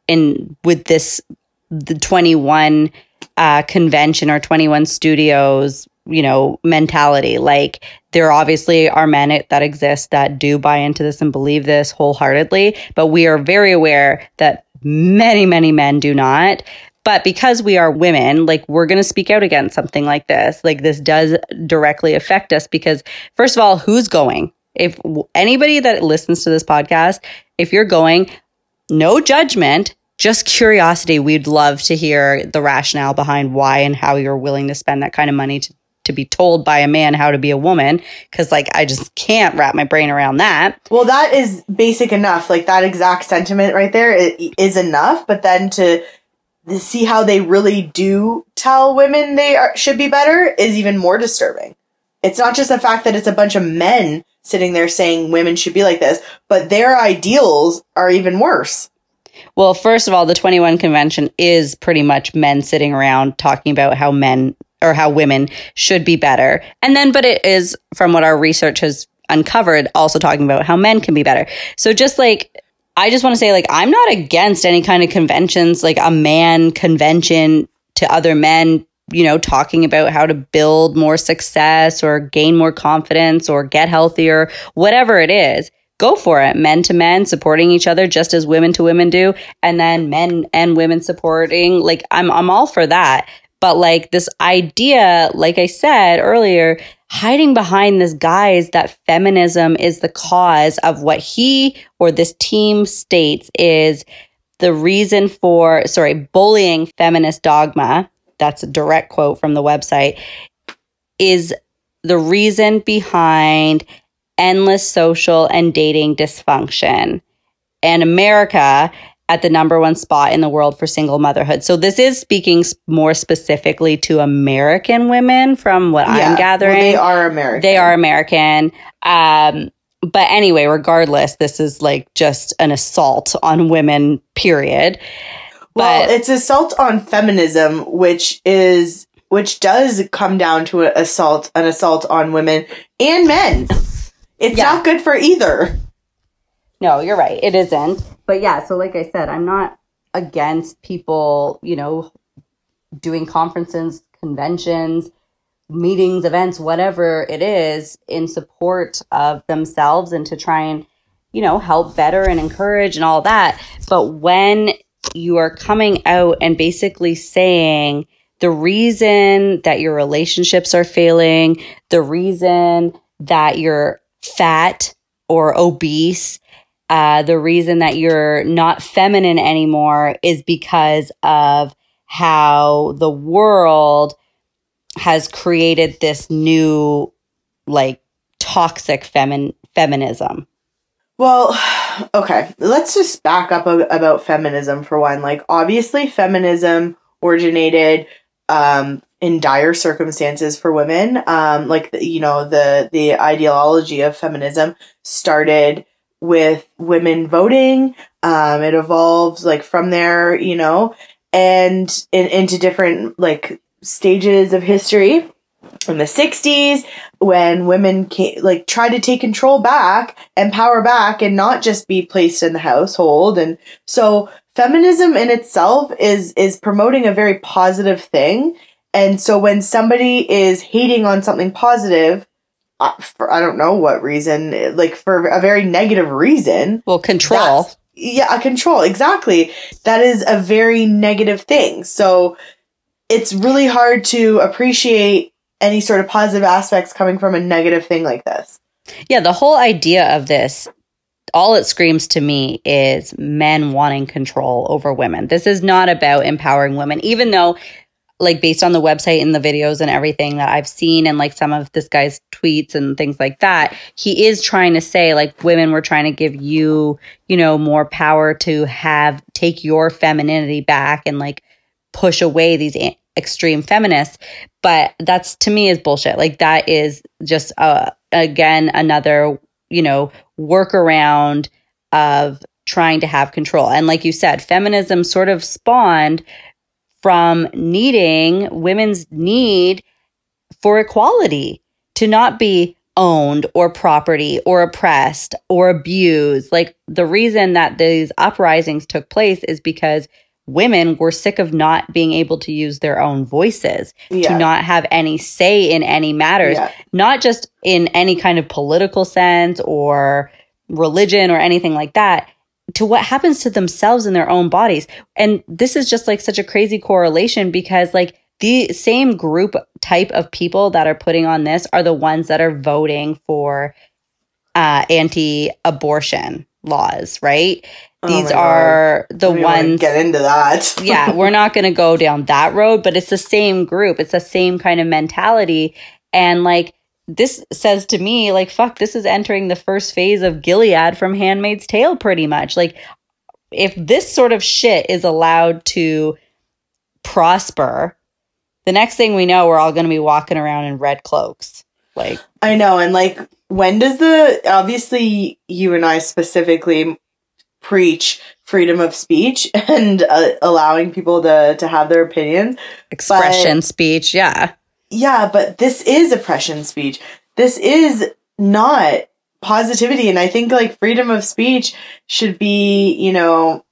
B: in with this the 21 uh, convention or 21 studios you know, mentality. Like there obviously are men that exist that do buy into this and believe this wholeheartedly, but we are very aware that many, many men do not. But because we are women, like we're going to speak out against something like this. Like this does directly affect us because, first of all, who's going? If anybody that listens to this podcast, if you're going, no judgment, just curiosity. We'd love to hear the rationale behind why and how you're willing to spend that kind of money to, to be told by a man how to be a woman. Cause like I just can't wrap my brain around that.
A: Well, that is basic enough. Like that exact sentiment right there is enough. But then to see how they really do tell women they are, should be better is even more disturbing. It's not just the fact that it's a bunch of men sitting there saying women should be like this, but their ideals are even worse.
B: Well, first of all, the 21 convention is pretty much men sitting around talking about how men or how women should be better. And then, but it is from what our research has uncovered, also talking about how men can be better. So just like, I just want to say, like, I'm not against any kind of conventions, like a man convention to other men you know, talking about how to build more success or gain more confidence or get healthier, whatever it is, go for it. Men to men supporting each other just as women to women do. And then men and women supporting, like, I'm, I'm all for that. But like this idea, like I said earlier, hiding behind this guise that feminism is the cause of what he or this team states is the reason for, sorry, bullying feminist dogma that's a direct quote from the website, is the reason behind endless social and dating dysfunction. And America at the number one spot in the world for single motherhood. So this is speaking more specifically to American women from what yeah, I'm gathering. Well,
A: they are American.
B: They are American. Um, but anyway, regardless, this is like just an assault on women, period.
A: Well, it's assault on feminism, which is which does come down to an assault an assault on women and men. It's yeah. not good for either.
B: No, you're right. It isn't. But yeah, so like I said, I'm not against people, you know, doing conferences, conventions, meetings, events, whatever it is in support of themselves and to try and, you know, help better and encourage and all that. But when you are coming out and basically saying the reason that your relationships are failing, the reason that you're fat or obese, uh, the reason that you're not feminine anymore is because of how the world has created this new, like, toxic femin- feminism.
A: Well, okay, let's just back up a- about feminism for one. Like, obviously, feminism originated um, in dire circumstances for women. Um, like, you know, the the ideology of feminism started with women voting. Um, it evolves like from there, you know, and in, into different like stages of history in the 60s when women came, like tried to take control back and power back and not just be placed in the household and so feminism in itself is is promoting a very positive thing and so when somebody is hating on something positive uh, for I don't know what reason like for a very negative reason
B: well control
A: yeah a control exactly that is a very negative thing so it's really hard to appreciate any sort of positive aspects coming from a negative thing like this.
B: Yeah, the whole idea of this, all it screams to me is men wanting control over women. This is not about empowering women, even though, like, based on the website and the videos and everything that I've seen, and like some of this guy's tweets and things like that, he is trying to say, like, women, we're trying to give you, you know, more power to have, take your femininity back and like push away these extreme feminists. But that's to me is bullshit. Like that is just uh again another you know workaround of trying to have control. And like you said feminism sort of spawned from needing women's need for equality to not be owned or property or oppressed or abused like the reason that these uprisings took place is because women were sick of not being able to use their own voices,
A: Yeah.
B: to not have any say in any matters,
A: Yeah.
B: not just in any kind of political sense or religion or anything like that, to what happens to themselves in their own bodies. And this is just like such a crazy correlation because, like, the same group type of people that are putting on this are the ones that are voting for uh, anti abortion laws, right?
A: Oh
B: These
A: my God.
B: are the
A: Don't even wanna
B: ones
A: get into that.
B: yeah, we're not going to go down that road, but it's the same group. It's the same kind of mentality. And like, this says to me, like, fuck, this is entering the first phase of Gilead from Handmaid's Tale, pretty much. Like, if this sort of shit is allowed to prosper, the next thing we know, we're all going to be walking around in red cloaks. Like,
A: I know, and like, when does the obviously you and I specifically preach freedom of speech and uh, allowing people to to have their opinions?
B: expression speech. Yeah.
A: Yeah, but this is oppression speech. This is not positivity, and I think like freedom of speech should be, you know,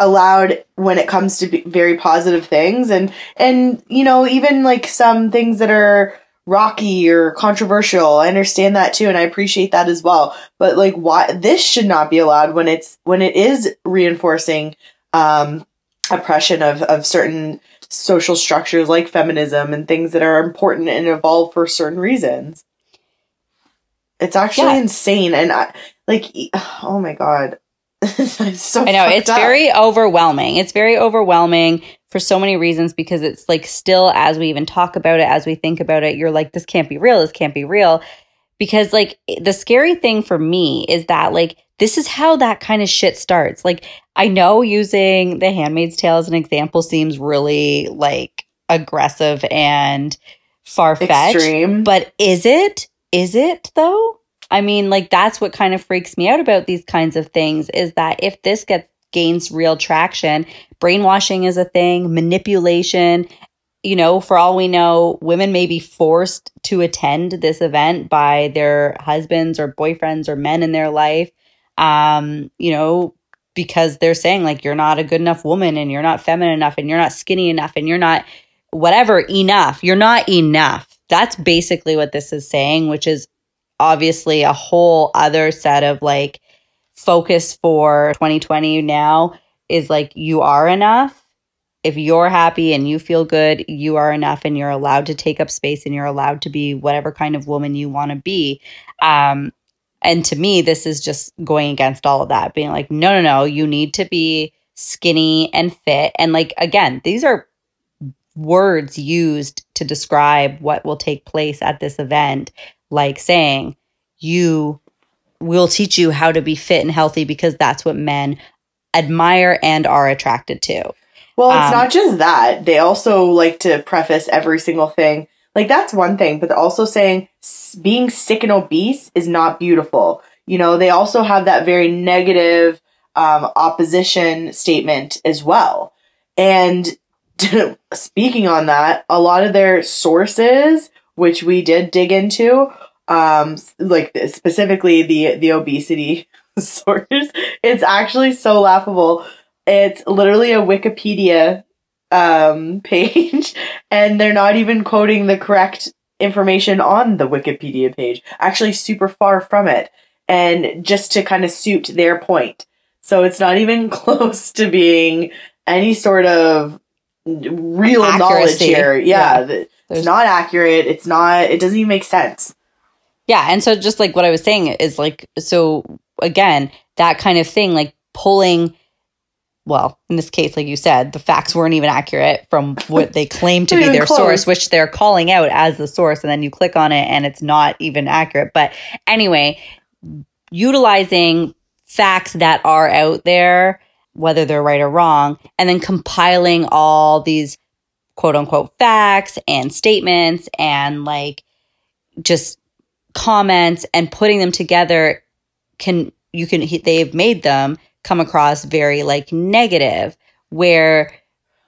A: allowed when it comes to very positive things. And and you know even like some things that are rocky or controversial i understand that too and i appreciate that as well. But like why this should not be allowed when it's when it is reinforcing um oppression of of certain social structures like feminism and things that are important and evolve for certain reasons it's actually
B: Yeah.
A: insane and I, like oh my god so
B: I know it's
A: up.
B: very overwhelming. It's very overwhelming for so many reasons because it's like still as we even talk about it, as we think about it, you're like, this can't be real. This can't be real. Because like the scary thing for me is that like this is how that kind of shit starts. Like I know using the Handmaid's Tale as an example seems really like aggressive and far fetched. But is it? Is it though? I mean, like that's what kind of freaks me out about these kinds of things is that if this gets gains real traction, brainwashing is a thing, manipulation, you know, for all we know, women may be forced to attend this event by their husbands or boyfriends or men in their life. Um, you know, because they're saying like you're not a good enough woman and you're not feminine enough and you're not skinny enough and you're not whatever enough. You're not enough. That's basically what this is saying, which is obviously a whole other set of like focus for 2020 now is like you are enough. If you're happy and you feel good, you are enough and you're allowed to take up space and you're allowed to be whatever kind of woman you want to be. Um, and to me, this is just going against all of that, being like, no, no, no, you need to be skinny and fit. And like, again, these are words used to describe what will take place at this event, like saying, you will teach you how to be fit and healthy because that's what men admire and are attracted to.
A: Well, it's
B: Um,
A: not just that. They also like to preface every single thing. Like that's one thing, but also saying being sick and obese is not beautiful. You know, they also have that very negative um, opposition statement as well. And speaking on that, a lot of their sources, which we did dig into, um, like specifically the the obesity source, it's actually so laughable. It's literally a Wikipedia um, page, and they're not even quoting the correct information on the Wikipedia page. Actually, super far from it, and just to kind of suit their point. So it's not even close to being any sort of real knowledge here. Yeah,
B: Yeah.
A: it's
B: There's-
A: not accurate. It's not. It doesn't even make sense.
B: Yeah. And so, just like what I was saying is like, so again, that kind of thing, like pulling, well, in this case, like you said, the facts weren't even accurate from what they claim to be their
A: close.
B: source, which they're calling out as the source. And then you click on it and it's not even accurate. But anyway, utilizing facts that are out there, whether they're right or wrong, and then compiling all these quote unquote facts and statements and like just comments and putting them together can you can they've made them come across very like negative where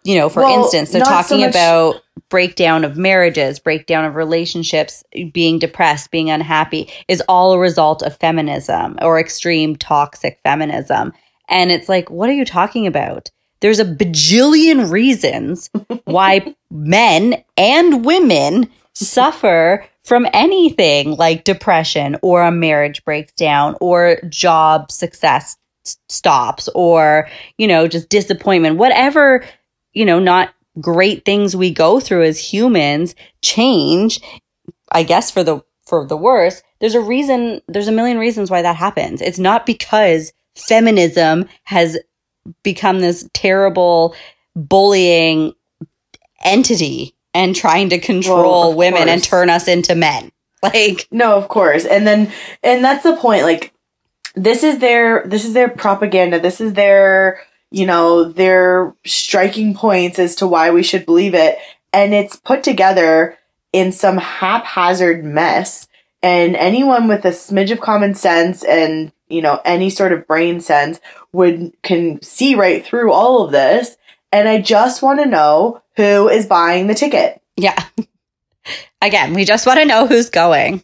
B: you know for
A: Well,
B: instance they're
A: not so
B: talking
A: much-
B: about breakdown of marriages breakdown of relationships being depressed being unhappy is all a result of feminism or extreme toxic feminism. And it's like what are you talking about? There's a bajillion reasons why men and women suffer from anything like depression or a marriage breakdown or job success stops or, you know, just disappointment, whatever, you know, not great things we go through as humans change, I guess for the for the worse, there's a reason, there's a million reasons why that happens. It's not because feminism has become this terrible bullying entity and trying to control well, women course. and turn us into men. Like
A: no, of course. And then and that's the point like this is their this is their propaganda. This is their you know, their striking points as to why we should believe it. And it's put together in some haphazard mess. And anyone with a smidge of common sense and you know any sort of brain sense would can see right through all of this. And i just want to know who is buying the ticket.
B: Yeah. Again we just want to know who's going.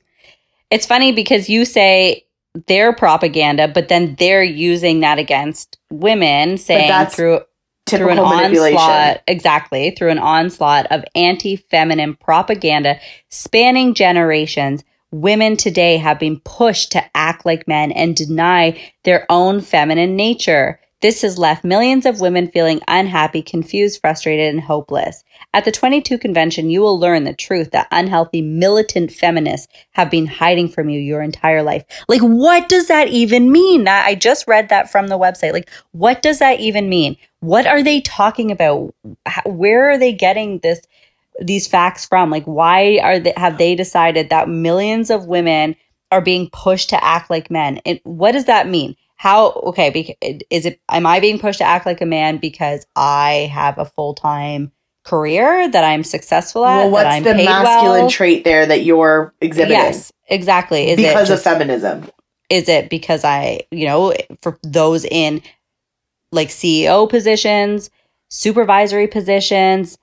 B: It's funny because you say their propaganda but then they're using that against women saying through through an onslaught exactly through an onslaught of anti-feminine propaganda spanning generations Women today have been pushed to act like men and deny their own feminine nature. This has left millions of women feeling unhappy, confused, frustrated, and hopeless. At the 22 convention, you will learn the truth that unhealthy, militant feminists have been hiding from you your entire life. Like, what does that even mean? That I just read that from the website. Like, what does that even mean? What are they talking about? Where are they getting this these facts from? Like, why are they, have they decided that millions of women are being pushed to act like men? And what does that mean? How okay? Is it am I being pushed to act like a man because I have a full time career that I'm successful at?
A: Well, what's the masculine well? trait there that you're exhibiting? Yes,
B: exactly.
A: Is it because just, of feminism.
B: Is it because I, you know, for those in like CEO positions, supervisory positions,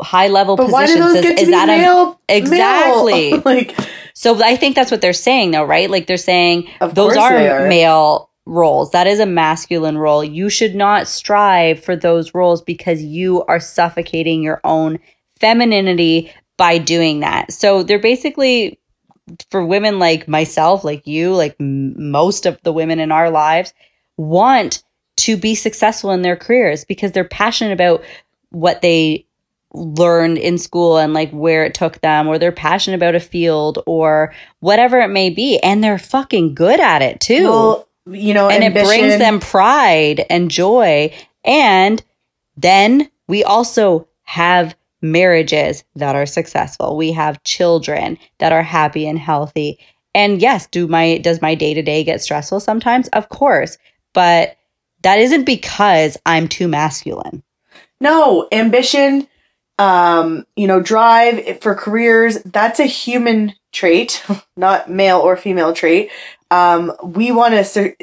B: high level but positions. Why do those get to is be that male, a, exactly male? like so I think that's what they're saying though, right? Like they're saying those are, are male roles. That is a masculine role. You should not strive for those roles because you are suffocating your own femininity by doing that. So they're basically for women like myself, like you, like m- most of the women in our lives want to be successful in their careers because they're passionate about what they learned in school and like where it took them or they're passionate about a field or whatever it may be and they're fucking good at it too. Well,
A: you know
B: and ambition. it brings them pride and joy and then we also have marriages that are successful. We have children that are happy and healthy. And yes do my does my day to day get stressful sometimes? Of course. But that isn't because i'm too masculine.
A: No ambition um, you know, drive for careers, that's a human trait, not male or female trait. Um, we want to,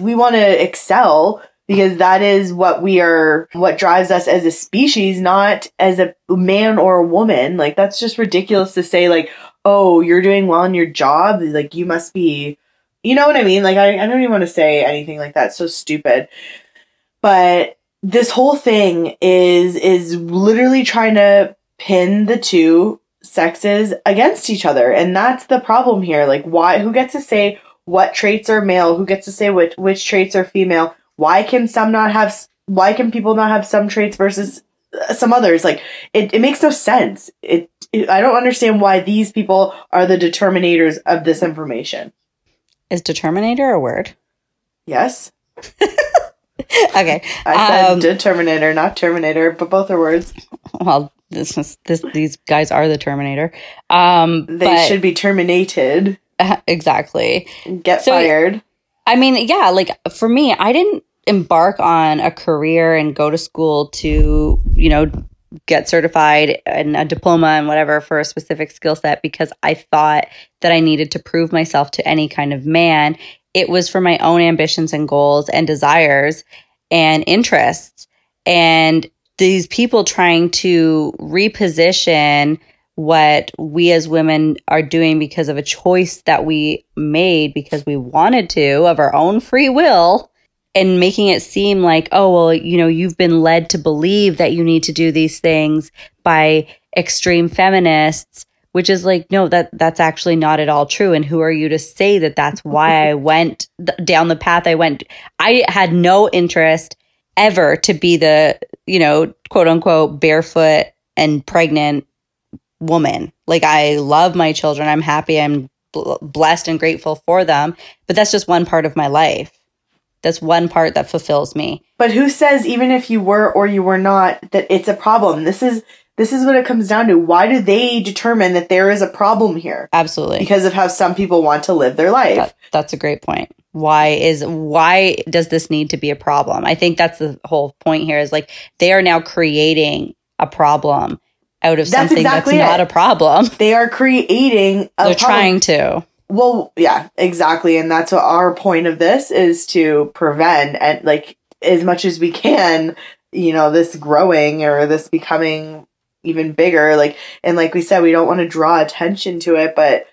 A: we want to excel because that is what we are, what drives us as a species, not as a man or a woman. Like, that's just ridiculous to say, like, oh, you're doing well in your job. Like, you must be, you know what I mean? Like, I, I don't even want to say anything like that. so stupid. But this whole thing is is literally trying to pin the two sexes against each other. And that's the problem here. Like why who gets to say what traits are male? Who gets to say which which traits are female? Why can some not have why can people not have some traits versus uh, some others? Like it, it makes no sense. It, it i don't understand why these people are the determinators of this information.
B: Is determinator a word?
A: Yes
B: okay.
A: I said um, Determinator, not Terminator, but both are words.
B: Well, this is this these guys are the Terminator. Um
A: they but, should be terminated.
B: Uh, exactly.
A: Get so, fired.
B: I mean, yeah, like for me, I didn't embark on a career and go to school to, you know, get certified and a diploma and whatever for a specific skill set because I thought that I needed to prove myself to any kind of man it was for my own ambitions and goals and desires and interests. And these people trying to reposition what we as women are doing because of a choice that we made because we wanted to of our own free will and making it seem like, oh, well, you know, you've been led to believe that you need to do these things by extreme feminists which is like no that that's actually not at all true. And who are you to say that that's why I went th- down the path I went? I had no interest ever to be the you know quote unquote barefoot and pregnant woman. Like I love my children. I'm happy. I'm bl- blessed and grateful for them. But that's just one part of my life. That's one part that fulfills me.
A: But who says even if you were or you were not that it's a problem? This is this is what it comes down to. Why do they determine that there is a problem here?
B: Absolutely.
A: Because of how some people want to live their life. That,
B: that's a great point. Why is why does this need to be a problem? I think that's the whole point here is like they are now creating a problem out of that's something exactly that's it. not a problem.
A: They are creating
B: a They're problem. trying to.
A: Well, yeah, exactly. And that's what our point of this is to prevent and like as much as we can, you know, this growing or this becoming even bigger like and like we said we don't want to draw attention to it but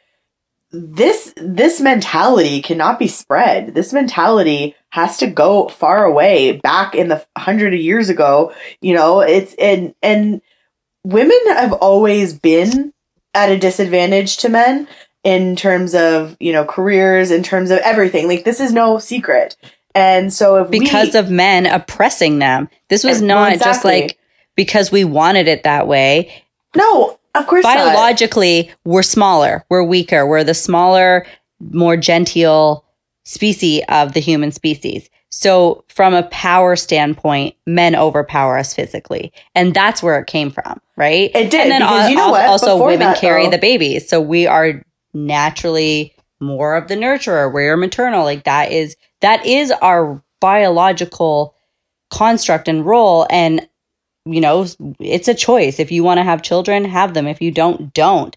A: this this mentality cannot be spread. This mentality has to go far away. Back in the hundred of years ago you know it's and and women have always been at a disadvantage to men in terms of you know careers in terms of everything. Like this is no secret. And so
B: because we, of men oppressing them. This was not exactly. just like because we wanted it that way.
A: No, of course
B: Biologically, not. we're smaller, we're weaker, we're the smaller, more genteel species of the human species. So, from a power standpoint, men overpower us physically. And that's where it came from, right?
A: It did.
B: And then
A: because, you know what?
B: also,
A: Before
B: women
A: that,
B: carry
A: though,
B: the babies. So, we are naturally more of the nurturer. We're maternal. Like, that is, that is our biological construct and role. And you know, it's a choice. If you want to have children, have them. If you don't, don't.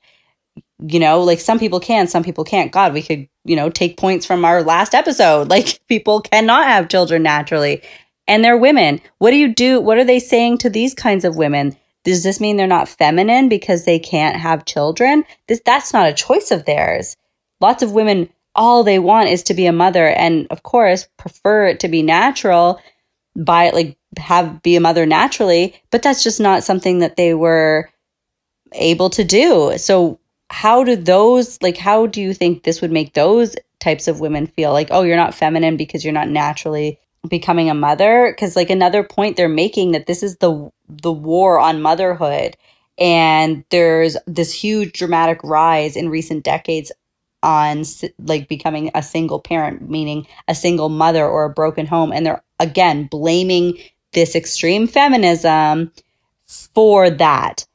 B: You know, like some people can, some people can't. God, we could, you know, take points from our last episode. Like people cannot have children naturally. And they're women. What do you do? What are they saying to these kinds of women? Does this mean they're not feminine because they can't have children? This that's not a choice of theirs. Lots of women all they want is to be a mother and of course prefer it to be natural by like have be a mother naturally, but that's just not something that they were able to do. So how do those like how do you think this would make those types of women feel like oh you're not feminine because you're not naturally becoming a mother because like another point they're making that this is the the war on motherhood and there's this huge dramatic rise in recent decades on like becoming a single parent meaning a single mother or a broken home and they're again blaming this extreme feminism for that.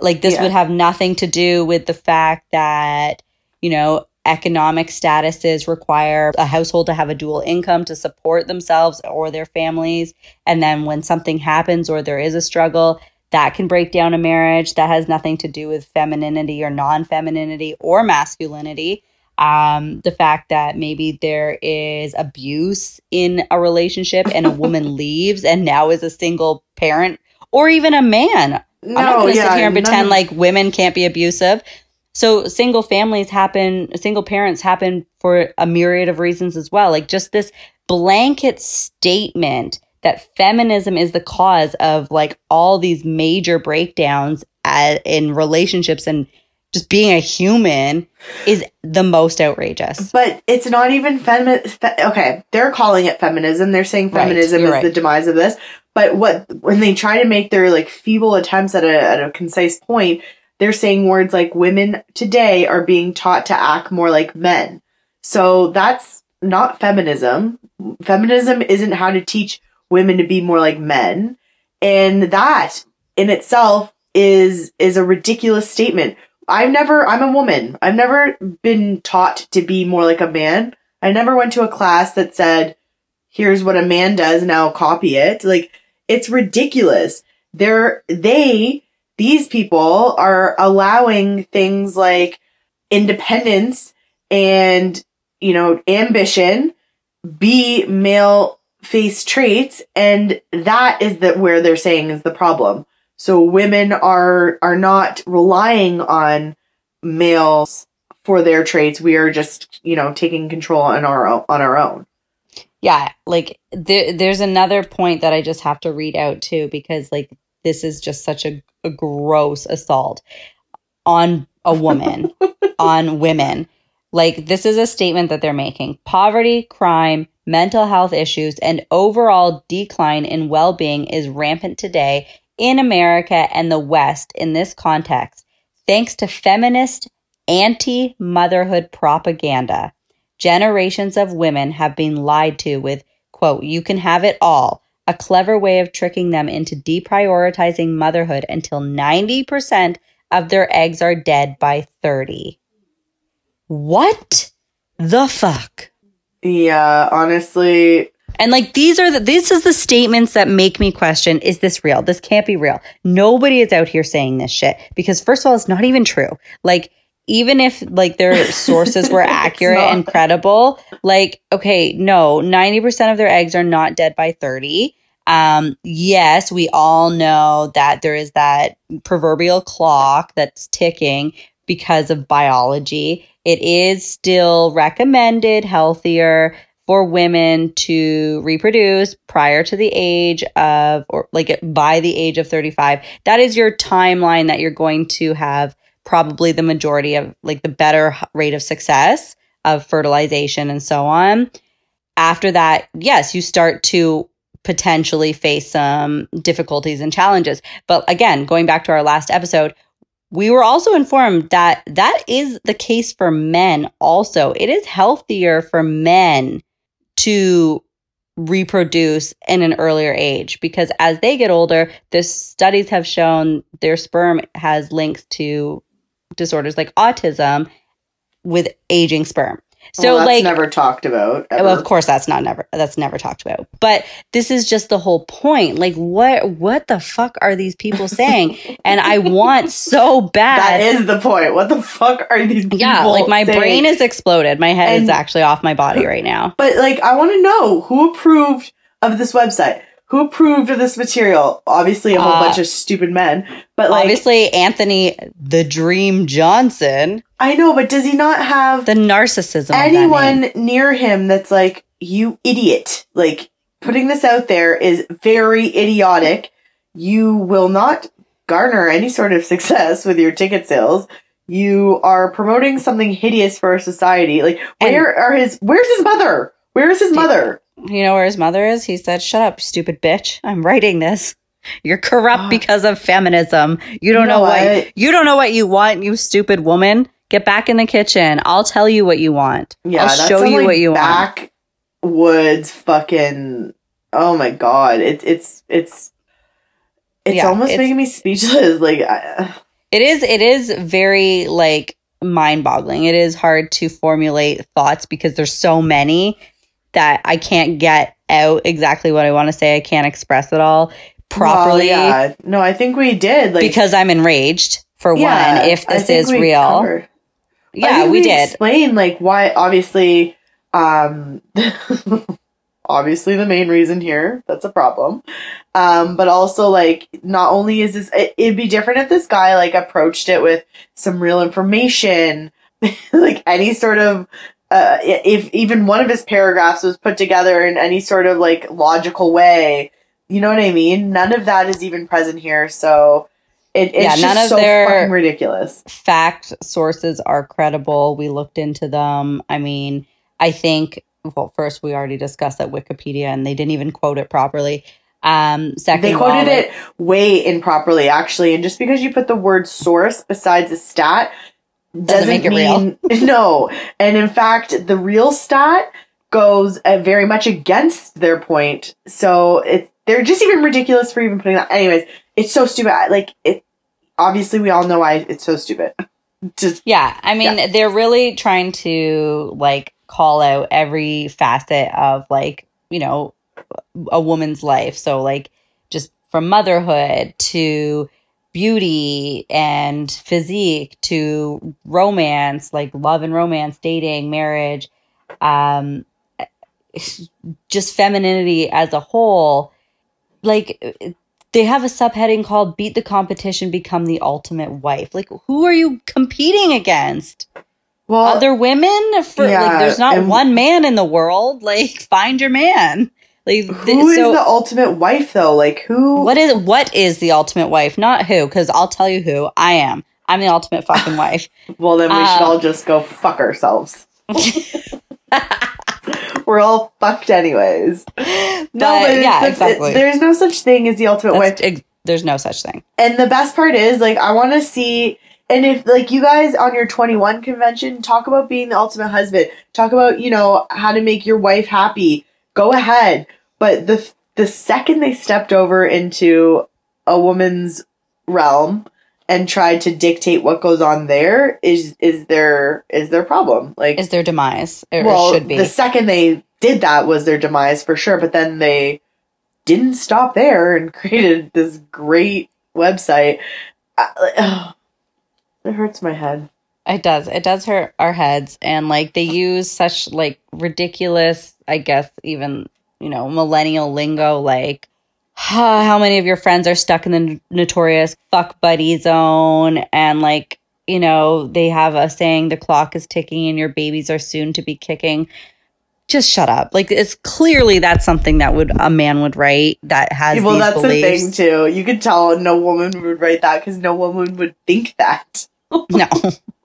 B: Like this yeah. would have nothing to do with the fact that, you know, economic statuses require a household to have a dual income to support themselves or their families. And then when something happens or there is a struggle, that can break down a marriage. That has nothing to do with femininity or non femininity or masculinity um, the fact that maybe there is abuse in a relationship and a woman leaves and now is a single parent or even a man. No, I'm not going to yeah, sit here and pretend of- like women can't be abusive. So single families happen, single parents happen for a myriad of reasons as well. Like just this blanket statement that feminism is the cause of like all these major breakdowns at, in relationships and just being a human is the most outrageous.
A: But it's not even feminist. Fe- okay, they're calling it feminism. They're saying feminism right, is right. the demise of this. But what when they try to make their like feeble attempts at a at a concise point, they're saying words like women today are being taught to act more like men. So that's not feminism. Feminism isn't how to teach women to be more like men. And that in itself is is a ridiculous statement I've never, I'm a woman. I've never been taught to be more like a man. I never went to a class that said, here's what a man does, now copy it. Like, it's ridiculous. They're, they, these people are allowing things like independence and, you know, ambition be male face traits. And that is that where they're saying is the problem. So women are are not relying on males for their traits. We are just, you know, taking control on our own, on our own.
B: yeah, like there, there's another point that I just have to read out too because like this is just such a, a gross assault on a woman, on women. Like this is a statement that they're making. Poverty, crime, mental health issues, and overall decline in well-being is rampant today in America and the West in this context, thanks to feminist anti-motherhood propaganda generations of women have been lied to with, quote, you can have it all, a clever way of tricking them into deprioritizing motherhood until 90% of their eggs are dead by 30. What the fuck?
A: Yeah, honestly.
B: And like these are the this is the statements that make me question is this real? This can't be real. Nobody is out here saying this shit because first of all it's not even true. Like even if like their sources were accurate and credible, like, okay, no, 90% of their eggs are not dead by 30. Um, yes, we all know that there is that proverbial clock that's ticking because of biology. It is still recommended healthier for women to reproduce prior to the age of, or like by the age of 35. That is your timeline that you're going to have probably the majority of like the better rate of success of fertilization and so on. After that, yes, you start to potentially face some difficulties and challenges. But again, going back to our last episode, we were also informed that that is the case for men also. It is healthier for men to reproduce in an earlier age because as they get older, the studies have shown their sperm has links to disorders like autism with aging sperm. So
A: well,
B: like
A: never talked about.
B: Ever. Well, of course that's not never that's never talked about. But this is just the whole point. Like what what the fuck are these people saying? and I want so bad.
A: That is the point. What the fuck are these people
B: Yeah, like my
A: saying?
B: brain is exploded. My head and, is actually off my body right now.
A: But like I want to know who approved of this website who approved of this material? Obviously, a whole uh, bunch of stupid men. But like,
B: obviously, Anthony the Dream Johnson.
A: I know, but does he not have
B: the narcissism?
A: Anyone near him that's like, you idiot! Like putting this out there is very idiotic. You will not garner any sort of success with your ticket sales. You are promoting something hideous for our society. Like, where and, are his? Where's his mother? Where is his mother?
B: You know where his mother is? He said, Shut up, stupid bitch. I'm writing this. You're corrupt ah. because of feminism. You don't you know, know what? what you don't know what you want, you stupid woman. Get back in the kitchen. I'll tell you what you want. Yeah, I'll show you like what you
A: want. Backwoods fucking oh my god. It's it's it's it's yeah, almost it's, making me speechless. Like I,
B: it is it is very like mind boggling. It is hard to formulate thoughts because there's so many that I can't get out exactly what I want to say. I can't express it all properly. Well,
A: yeah. No, I think we did.
B: Like, because I'm enraged for yeah, one, if this is real. Covered. Yeah, we, we did.
A: Explain like why obviously um obviously the main reason here that's a problem um but also like not only is this it, it'd be different if this guy like approached it with some real information like any sort of uh, if even one of his paragraphs was put together in any sort of like logical way, you know what I mean? None of that is even present here. So it, it's yeah, none of so their ridiculous.
B: Fact sources are credible. We looked into them. I mean, I think well, first we already discussed that Wikipedia, and they didn't even quote it properly. Um, second,
A: they quoted all, it way improperly, actually. And just because you put the word source besides a stat doesn't, make it mean, real. no. And in fact, the real stat goes uh, very much against their point. So it they're just even ridiculous for even putting that. Anyways, it's so stupid. Like it. Obviously, we all know why it's so stupid.
B: just, yeah, I mean, yeah. they're really trying to like call out every facet of like you know a woman's life. So like just from motherhood to beauty and physique to romance, like love and romance, dating, marriage, um, just femininity as a whole. Like they have a subheading called Beat the Competition, Become the Ultimate Wife. Like, who are you competing against?
A: well,
B: other women for
A: yeah,
B: like there's not
A: and-
B: one man in the world like find your man like th-
A: who is
B: so
A: the ultimate wife though? Like who?
B: what is what is the ultimate wife not who because i'll tell you who i am i'm the ultimate fucking wife
A: Well, then we should
B: Uh,
A: all just go fuck ourselves. We're all fucked anyways. No,
B: But, yeah
A: the-
B: exactly
A: there's no such thing as the ultimate wife.
B: That's ex- there's no such thing
A: And the best part is, like, I want to see. And if, like, you guys on your 21 convention talk about being the ultimate husband, talk about, you know, how to make your wife happy, go ahead. But the the second they stepped over into a woman's realm and tried to dictate what goes on there is is their is their problem. Like,
B: is their demise
A: well,
B: should be
A: the second they did that was their demise for sure. But then they didn't stop there and created this great website. I, ugh, it hurts my head.
B: It does. It does hurt our heads. And like they use such like ridiculous, I guess, even, you know, millennial lingo like how many of your friends are stuck in the notorious fuck buddy zone and like, you know, they have a saying the clock is ticking and your babies are soon to be kicking. Just shut up. Like it's clearly that's something that would a man would write that has
A: well, that's
B: beliefs.
A: the thing too. You could tell no woman would write that because no woman would think that.
B: No.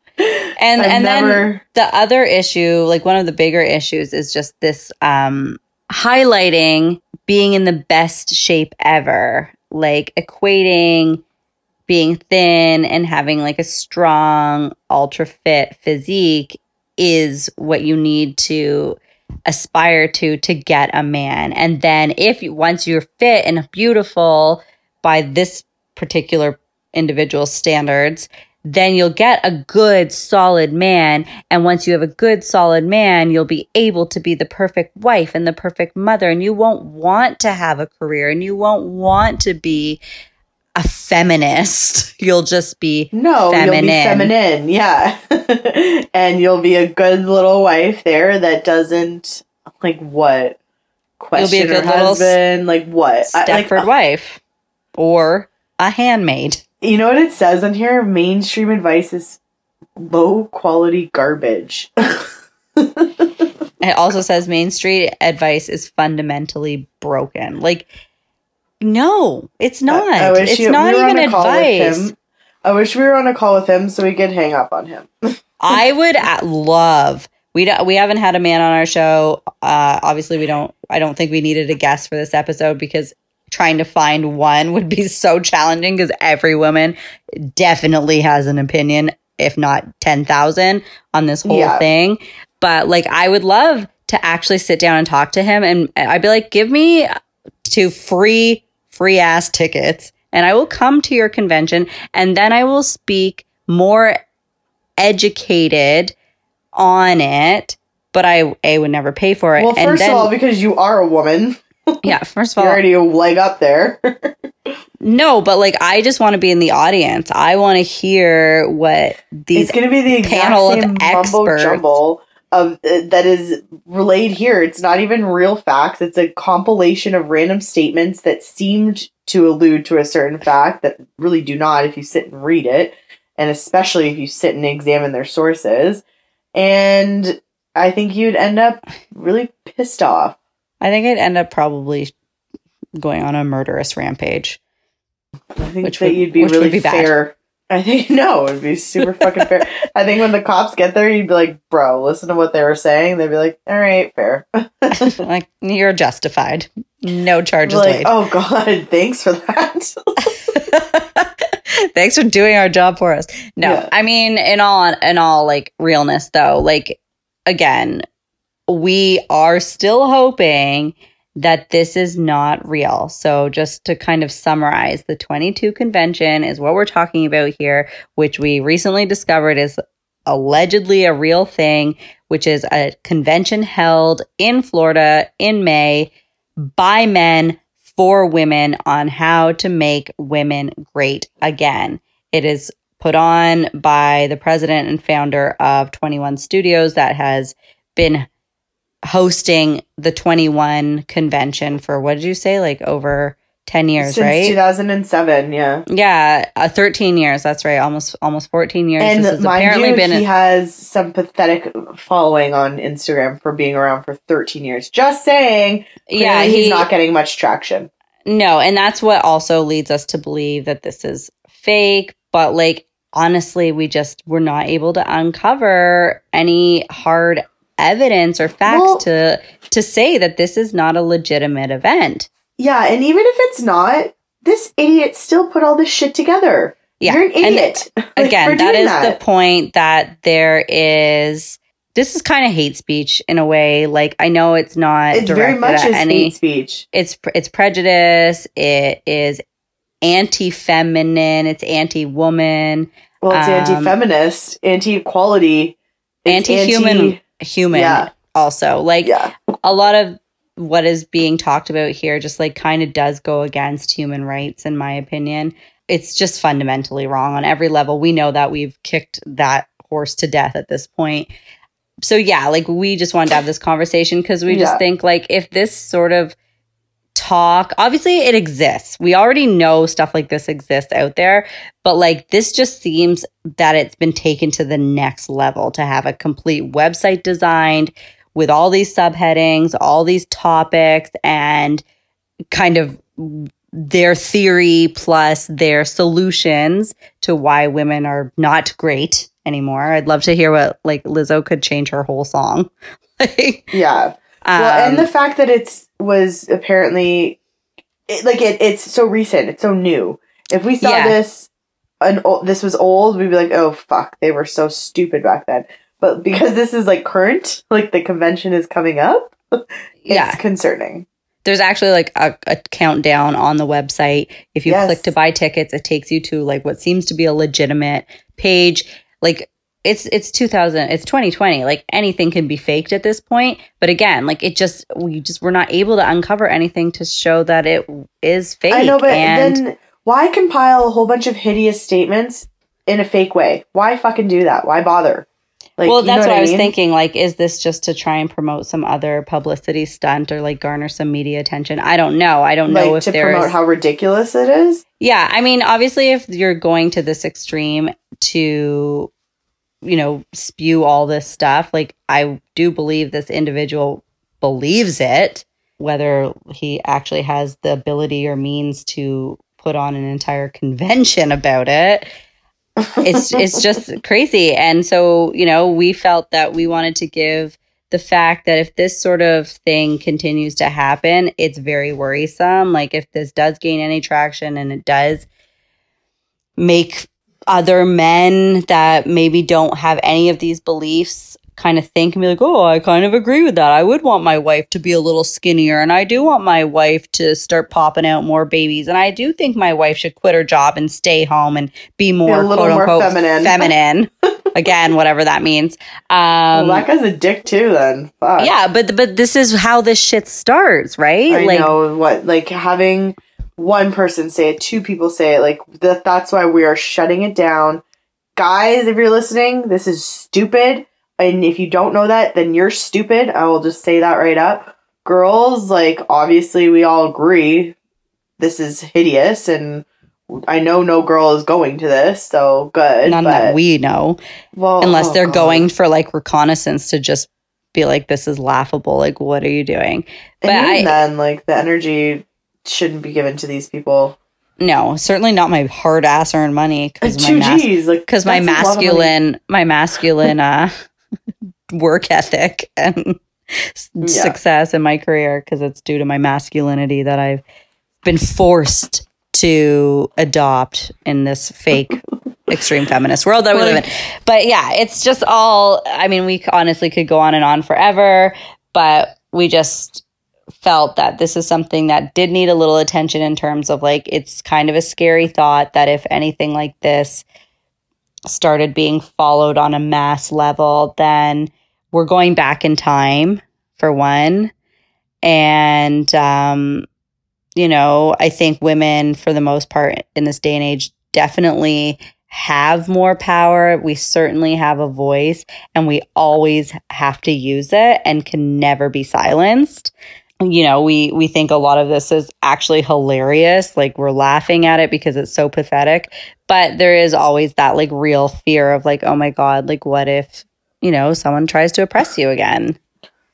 B: And
A: I've
B: and then the other issue, like one of the bigger issues, is just this um, highlighting being in the best shape ever, like equating being thin and having like a strong, ultra fit physique is what you need to aspire to to get a man. And then if you once you're fit and beautiful by this particular individual standards, then you'll get a good, solid man. And once you have a good, solid man, you'll be able to be the perfect wife and the perfect mother. And you won't want to have a career and you won't want to be a feminist. You'll just be
A: No, you'll be
B: feminine.
A: feminine, yeah. and you'll be a good little wife there that doesn't like what question
B: good
A: her
B: little
A: husband, like what? I- like,
B: Stepford uh, wife or a handmaid.
A: You know what it says on here? Mainstream advice is low quality garbage.
B: It also says Main Street advice is fundamentally broken. Like, no, it's not.
A: I wish
B: it's
A: you-
B: not
A: we were on
B: even
A: a call with
B: advice.
A: him. I wish we were on a call with him so we could hang up on him.
B: I would uh, love. We don't, we haven't had a man on our show. Uh, obviously, we don't. I don't think we needed a guest for this episode because trying to find one would be so challenging because every woman definitely has an opinion, if not ten thousand, on this whole
A: Yeah.
B: thing. But like, I would love to actually sit down and talk to him, and I'd be like, give me two free free ass tickets, and I will come to your convention, and then I will speak more educated on it, but I a would never pay for it.
A: Well, first
B: then,
A: of all, because you are a woman,
B: yeah, first of
A: you're
B: all,
A: already a leg up there.
B: no, but like I just want to be in the audience. I want to hear what these.
A: it's going to be the
B: panel of experts.
A: jumble of uh, that is relayed here. It's not even real facts. It's a compilation of random statements that seemed to allude to a certain fact that really do not if you sit and read it, and especially if you sit and examine their sources. And I think you'd end up really pissed off.
B: I think I'd end up probably going on a murderous rampage.
A: I think
B: Which
A: that
B: would-
A: you'd be really
B: be bad.
A: fair. I think no, it'd be super fucking fair. I think when the cops get there, you'd be like, "Bro, listen to what they were saying." They'd be like, "All right, fair."
B: like you're justified. No charges
A: like,
B: laid.
A: oh god, thanks for that.
B: Thanks for doing our job for us. No,
A: Yeah.
B: I mean, in all in all like realness though, like again, we are still hoping that this is not real. So just to kind of summarize, the 22 convention is what we're talking about here, which we recently discovered is allegedly a real thing, which is a convention held in Florida in May by men for women on how to make women great again. It is put on by the president and founder of 21 Studios that has been hosting the 21 convention for what did you say like over 10 years,
A: Since
B: right?
A: 2007, yeah.
B: Yeah, uh, 13 years. That's right. Almost almost 14 years.
A: And
B: this has
A: mind
B: apparently
A: you,
B: been
A: he
B: a-
A: has some pathetic following on Instagram for being around for 13 years. Just saying.
B: yeah,
A: he's
B: he,
A: not getting much traction.
B: No, and that's what also leads us to believe that this is fake, but like honestly, we just were not able to uncover any hard evidence or facts
A: Well-
B: to to say that this is not a legitimate event.
A: Yeah, and even if it's not, this idiot still put all this shit together.
B: Yeah.
A: You're an
B: and
A: idiot. like, for
B: again, that the point that there is this is kind of hate speech in a way. Like I know it's not
A: It very much
B: at
A: is
B: any
A: hate speech.
B: it's it's prejudice, it is anti-feminine, it's anti-woman.
A: Well, it's
B: Um,
A: anti-feminist, anti-equality, it's
B: Anti-human
A: anti-
B: human
A: Yeah.
B: also. Like
A: yeah,
B: a lot of what is being talked about here just like kind of does go against human rights in my opinion. It's just fundamentally wrong on every level. We know that we've kicked that horse to death at this point. So yeah like we just wanted to have this conversation because we just think like if this sort of talk. Obviously it exists. We already know stuff like this exists out there but like this just seems that it's been taken to the next level to have a complete website designed with all these subheadings all these topics and kind of their theory plus their solutions to why women are not great anymore. I'd love to hear what like lizzo could change her whole song. Like
A: yeah. well, and
B: um,
A: the fact that it's was apparently it, like it, it's so recent, it's so new. If we saw
B: Yeah.
A: this, an o- this was old, we'd be like, oh fuck, they were so stupid back then. But because this is like current, like the convention is coming up, it's
B: yeah
A: concerning.
B: there's actually like a, a countdown on the website. If you
A: Yes.
B: click to buy tickets, it takes you to like what seems to be a legitimate page. Like it's it's 2000, it's 2020. Like anything can be faked at this point. But again, like it just we just we're not able to uncover anything to show that it is fake.
A: I know, but
B: and
A: then why compile a whole bunch of hideous statements in a fake way? Why fucking do that? Why bother? Like,
B: well, that's what I, was
A: mean?
B: thinking. Like, is this just to try and promote some other publicity stunt or like garner some media attention? I don't know. I don't know if
A: to
B: there's
A: promote how ridiculous it is.
B: Yeah, I mean, obviously, if you're going to this extreme to, you know, spew all this stuff, like I do believe this individual believes it, whether he actually has the ability or means to put on an entire convention about it. It's it's just crazy. And so, you know, we felt that we wanted to give the fact that if this sort of thing continues to happen, it's very worrisome. Like if this does gain any traction and it does make other men that maybe don't have any of these beliefs kind of think and be like, oh, I kind of agree with that. I would want my wife to be a little skinnier, and I do want my wife to start popping out more babies, and I do think my wife should quit her job and stay home and be more
A: little
B: quote
A: more
B: unquote
A: feminine.
B: feminine. Again, whatever that means. Um,
A: well, that guy's a dick too. Then Fuck.
B: yeah, but but this is how this shit starts, right?
A: I
B: like,
A: know what like having one person say it, two people say it. Like that. That's why we are shutting it down, guys. If you're listening, this is stupid. And if you don't know that, then you're stupid. I will just say that right up. Girls, like obviously we all agree this is hideous, and I know no girl is going to this, so good.
B: none
A: but,
B: that we know.
A: well,
B: unless
A: oh,
B: they're
A: God.
B: going for like reconnaissance to just be like this is laughable like what are you doing but
A: And even
B: i
A: then, like the energy shouldn't be given to these people.
B: no certainly not my hard ass earned money because my
A: Two
B: mas-
A: G's, like
B: because my
A: that's a lot of money.
B: masculine my masculine uh work ethic and
A: Yeah.
B: success in my career because it's due to my masculinity that i've been forced to adopt in this fake extreme feminist world that we live in but yeah it's just all i mean we honestly could go on and on forever but we just felt that this is something that did need a little attention in terms of like it's kind of a scary thought that if anything like this started being followed on a mass level then we're going back in time for one. And um you know i think women for the most part in this day and age definitely have more power. We certainly have a voice and we always have to use it and can never be silenced you know, we we think a lot of this is actually hilarious, like we're laughing at it because it's so pathetic, but there is always that like real fear of like, oh my god, like what if, you know, someone tries to oppress you again?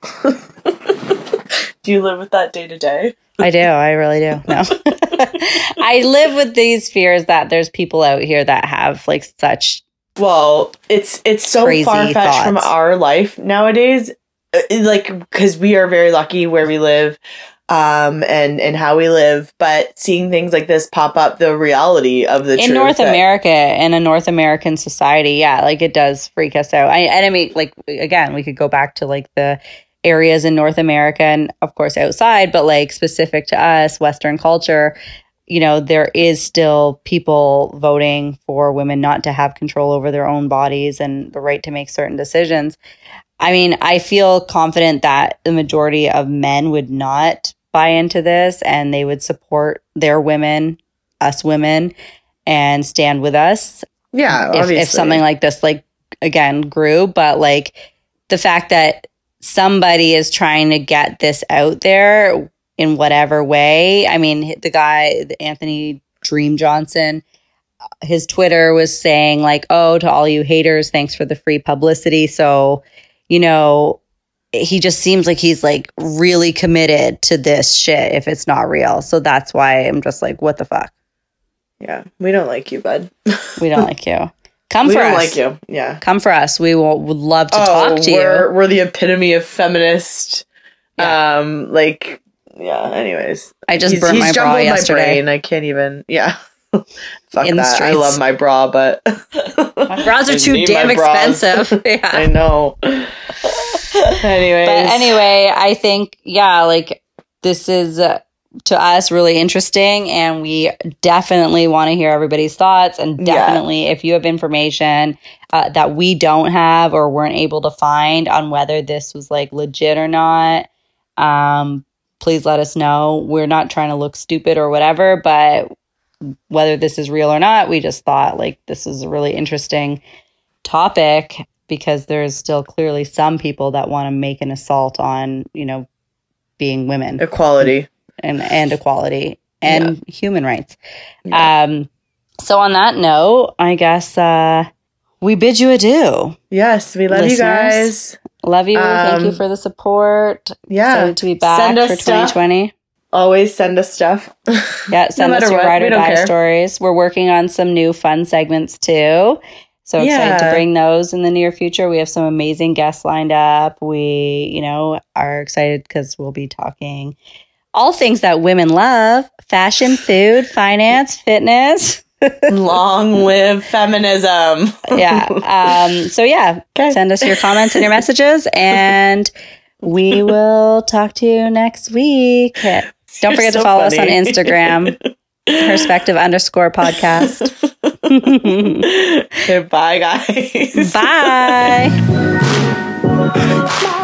A: do you live with that day to day?
B: I do. I really do. No. I live with these fears that there's people out here that have like such
A: well, it's it's so far fetched from our life nowadays. Uh, like because we are very lucky where we live, um, and and how we live. But seeing things like this pop up, the reality of the
B: in North that- America in a North American society, yeah, like it does freak us out. I and I mean, like again, we could go back to like the areas in North America and of course outside, but like specific to us, Western culture, you know, there is still people voting for women not to have control over their own bodies and the right to make certain decisions. I mean, I feel confident that the majority of men would not buy into this and they would support their women, us women, and stand with us.
A: Yeah,
B: if, if something like this, like again, grew, but like the fact that somebody is trying to get this out there in whatever way. I mean, the guy, Anthony Dream Johnson, his Twitter was saying, like, oh, to all you haters, thanks for the free publicity. So, you know, he just seems like he's like really committed to this shit if it's not real. So that's why I'm just like, what the fuck?
A: Yeah, we don't like you, bud.
B: we don't like you. Come for us.
A: we
B: for us.
A: like you. Yeah.
B: Come for us. We will would love to oh, talk to
A: we're, you. We're the epitome of feminist. Yeah. Um, like yeah. Anyways,
B: I just he's, burned he's my bra yesterday,
A: and I can't even. Yeah. Fuck In that. I love my bra, but
B: my bras are too damn expensive.
A: yeah. I know. anyway,
B: but anyway, I think yeah, like this is. Uh, to us really interesting and we definitely want to hear everybody's thoughts and definitely yeah. if you have information uh, that we don't have or weren't able to find on whether this was like legit or not um, please let us know we're not trying to look stupid or whatever but whether this is real or not we just thought like this is a really interesting topic because there's still clearly some people that want to make an assault on you know being women
A: equality
B: and, and equality and yeah. human rights. Yeah. Um, so on that note, I guess uh, we bid you adieu.
A: Yes, we love Listeners. you guys.
B: Love you. Um, Thank you um, for the support.
A: Yeah.
B: So to be back for 2020.
A: Always send us stuff.
B: Yeah, send no us your ride or die stories. We're working on some new fun segments too. So excited yeah. to bring those in the near future. We have some amazing guests lined up. We, you know, are excited because we'll be talking all things that women love fashion, food, finance, fitness.
A: Long live feminism.
B: yeah. Um, so, yeah, send us your comments and your messages, and we will talk to you next week. Don't forget so to follow funny. us on Instagram, perspective underscore podcast.
A: Bye, guys.
B: Bye.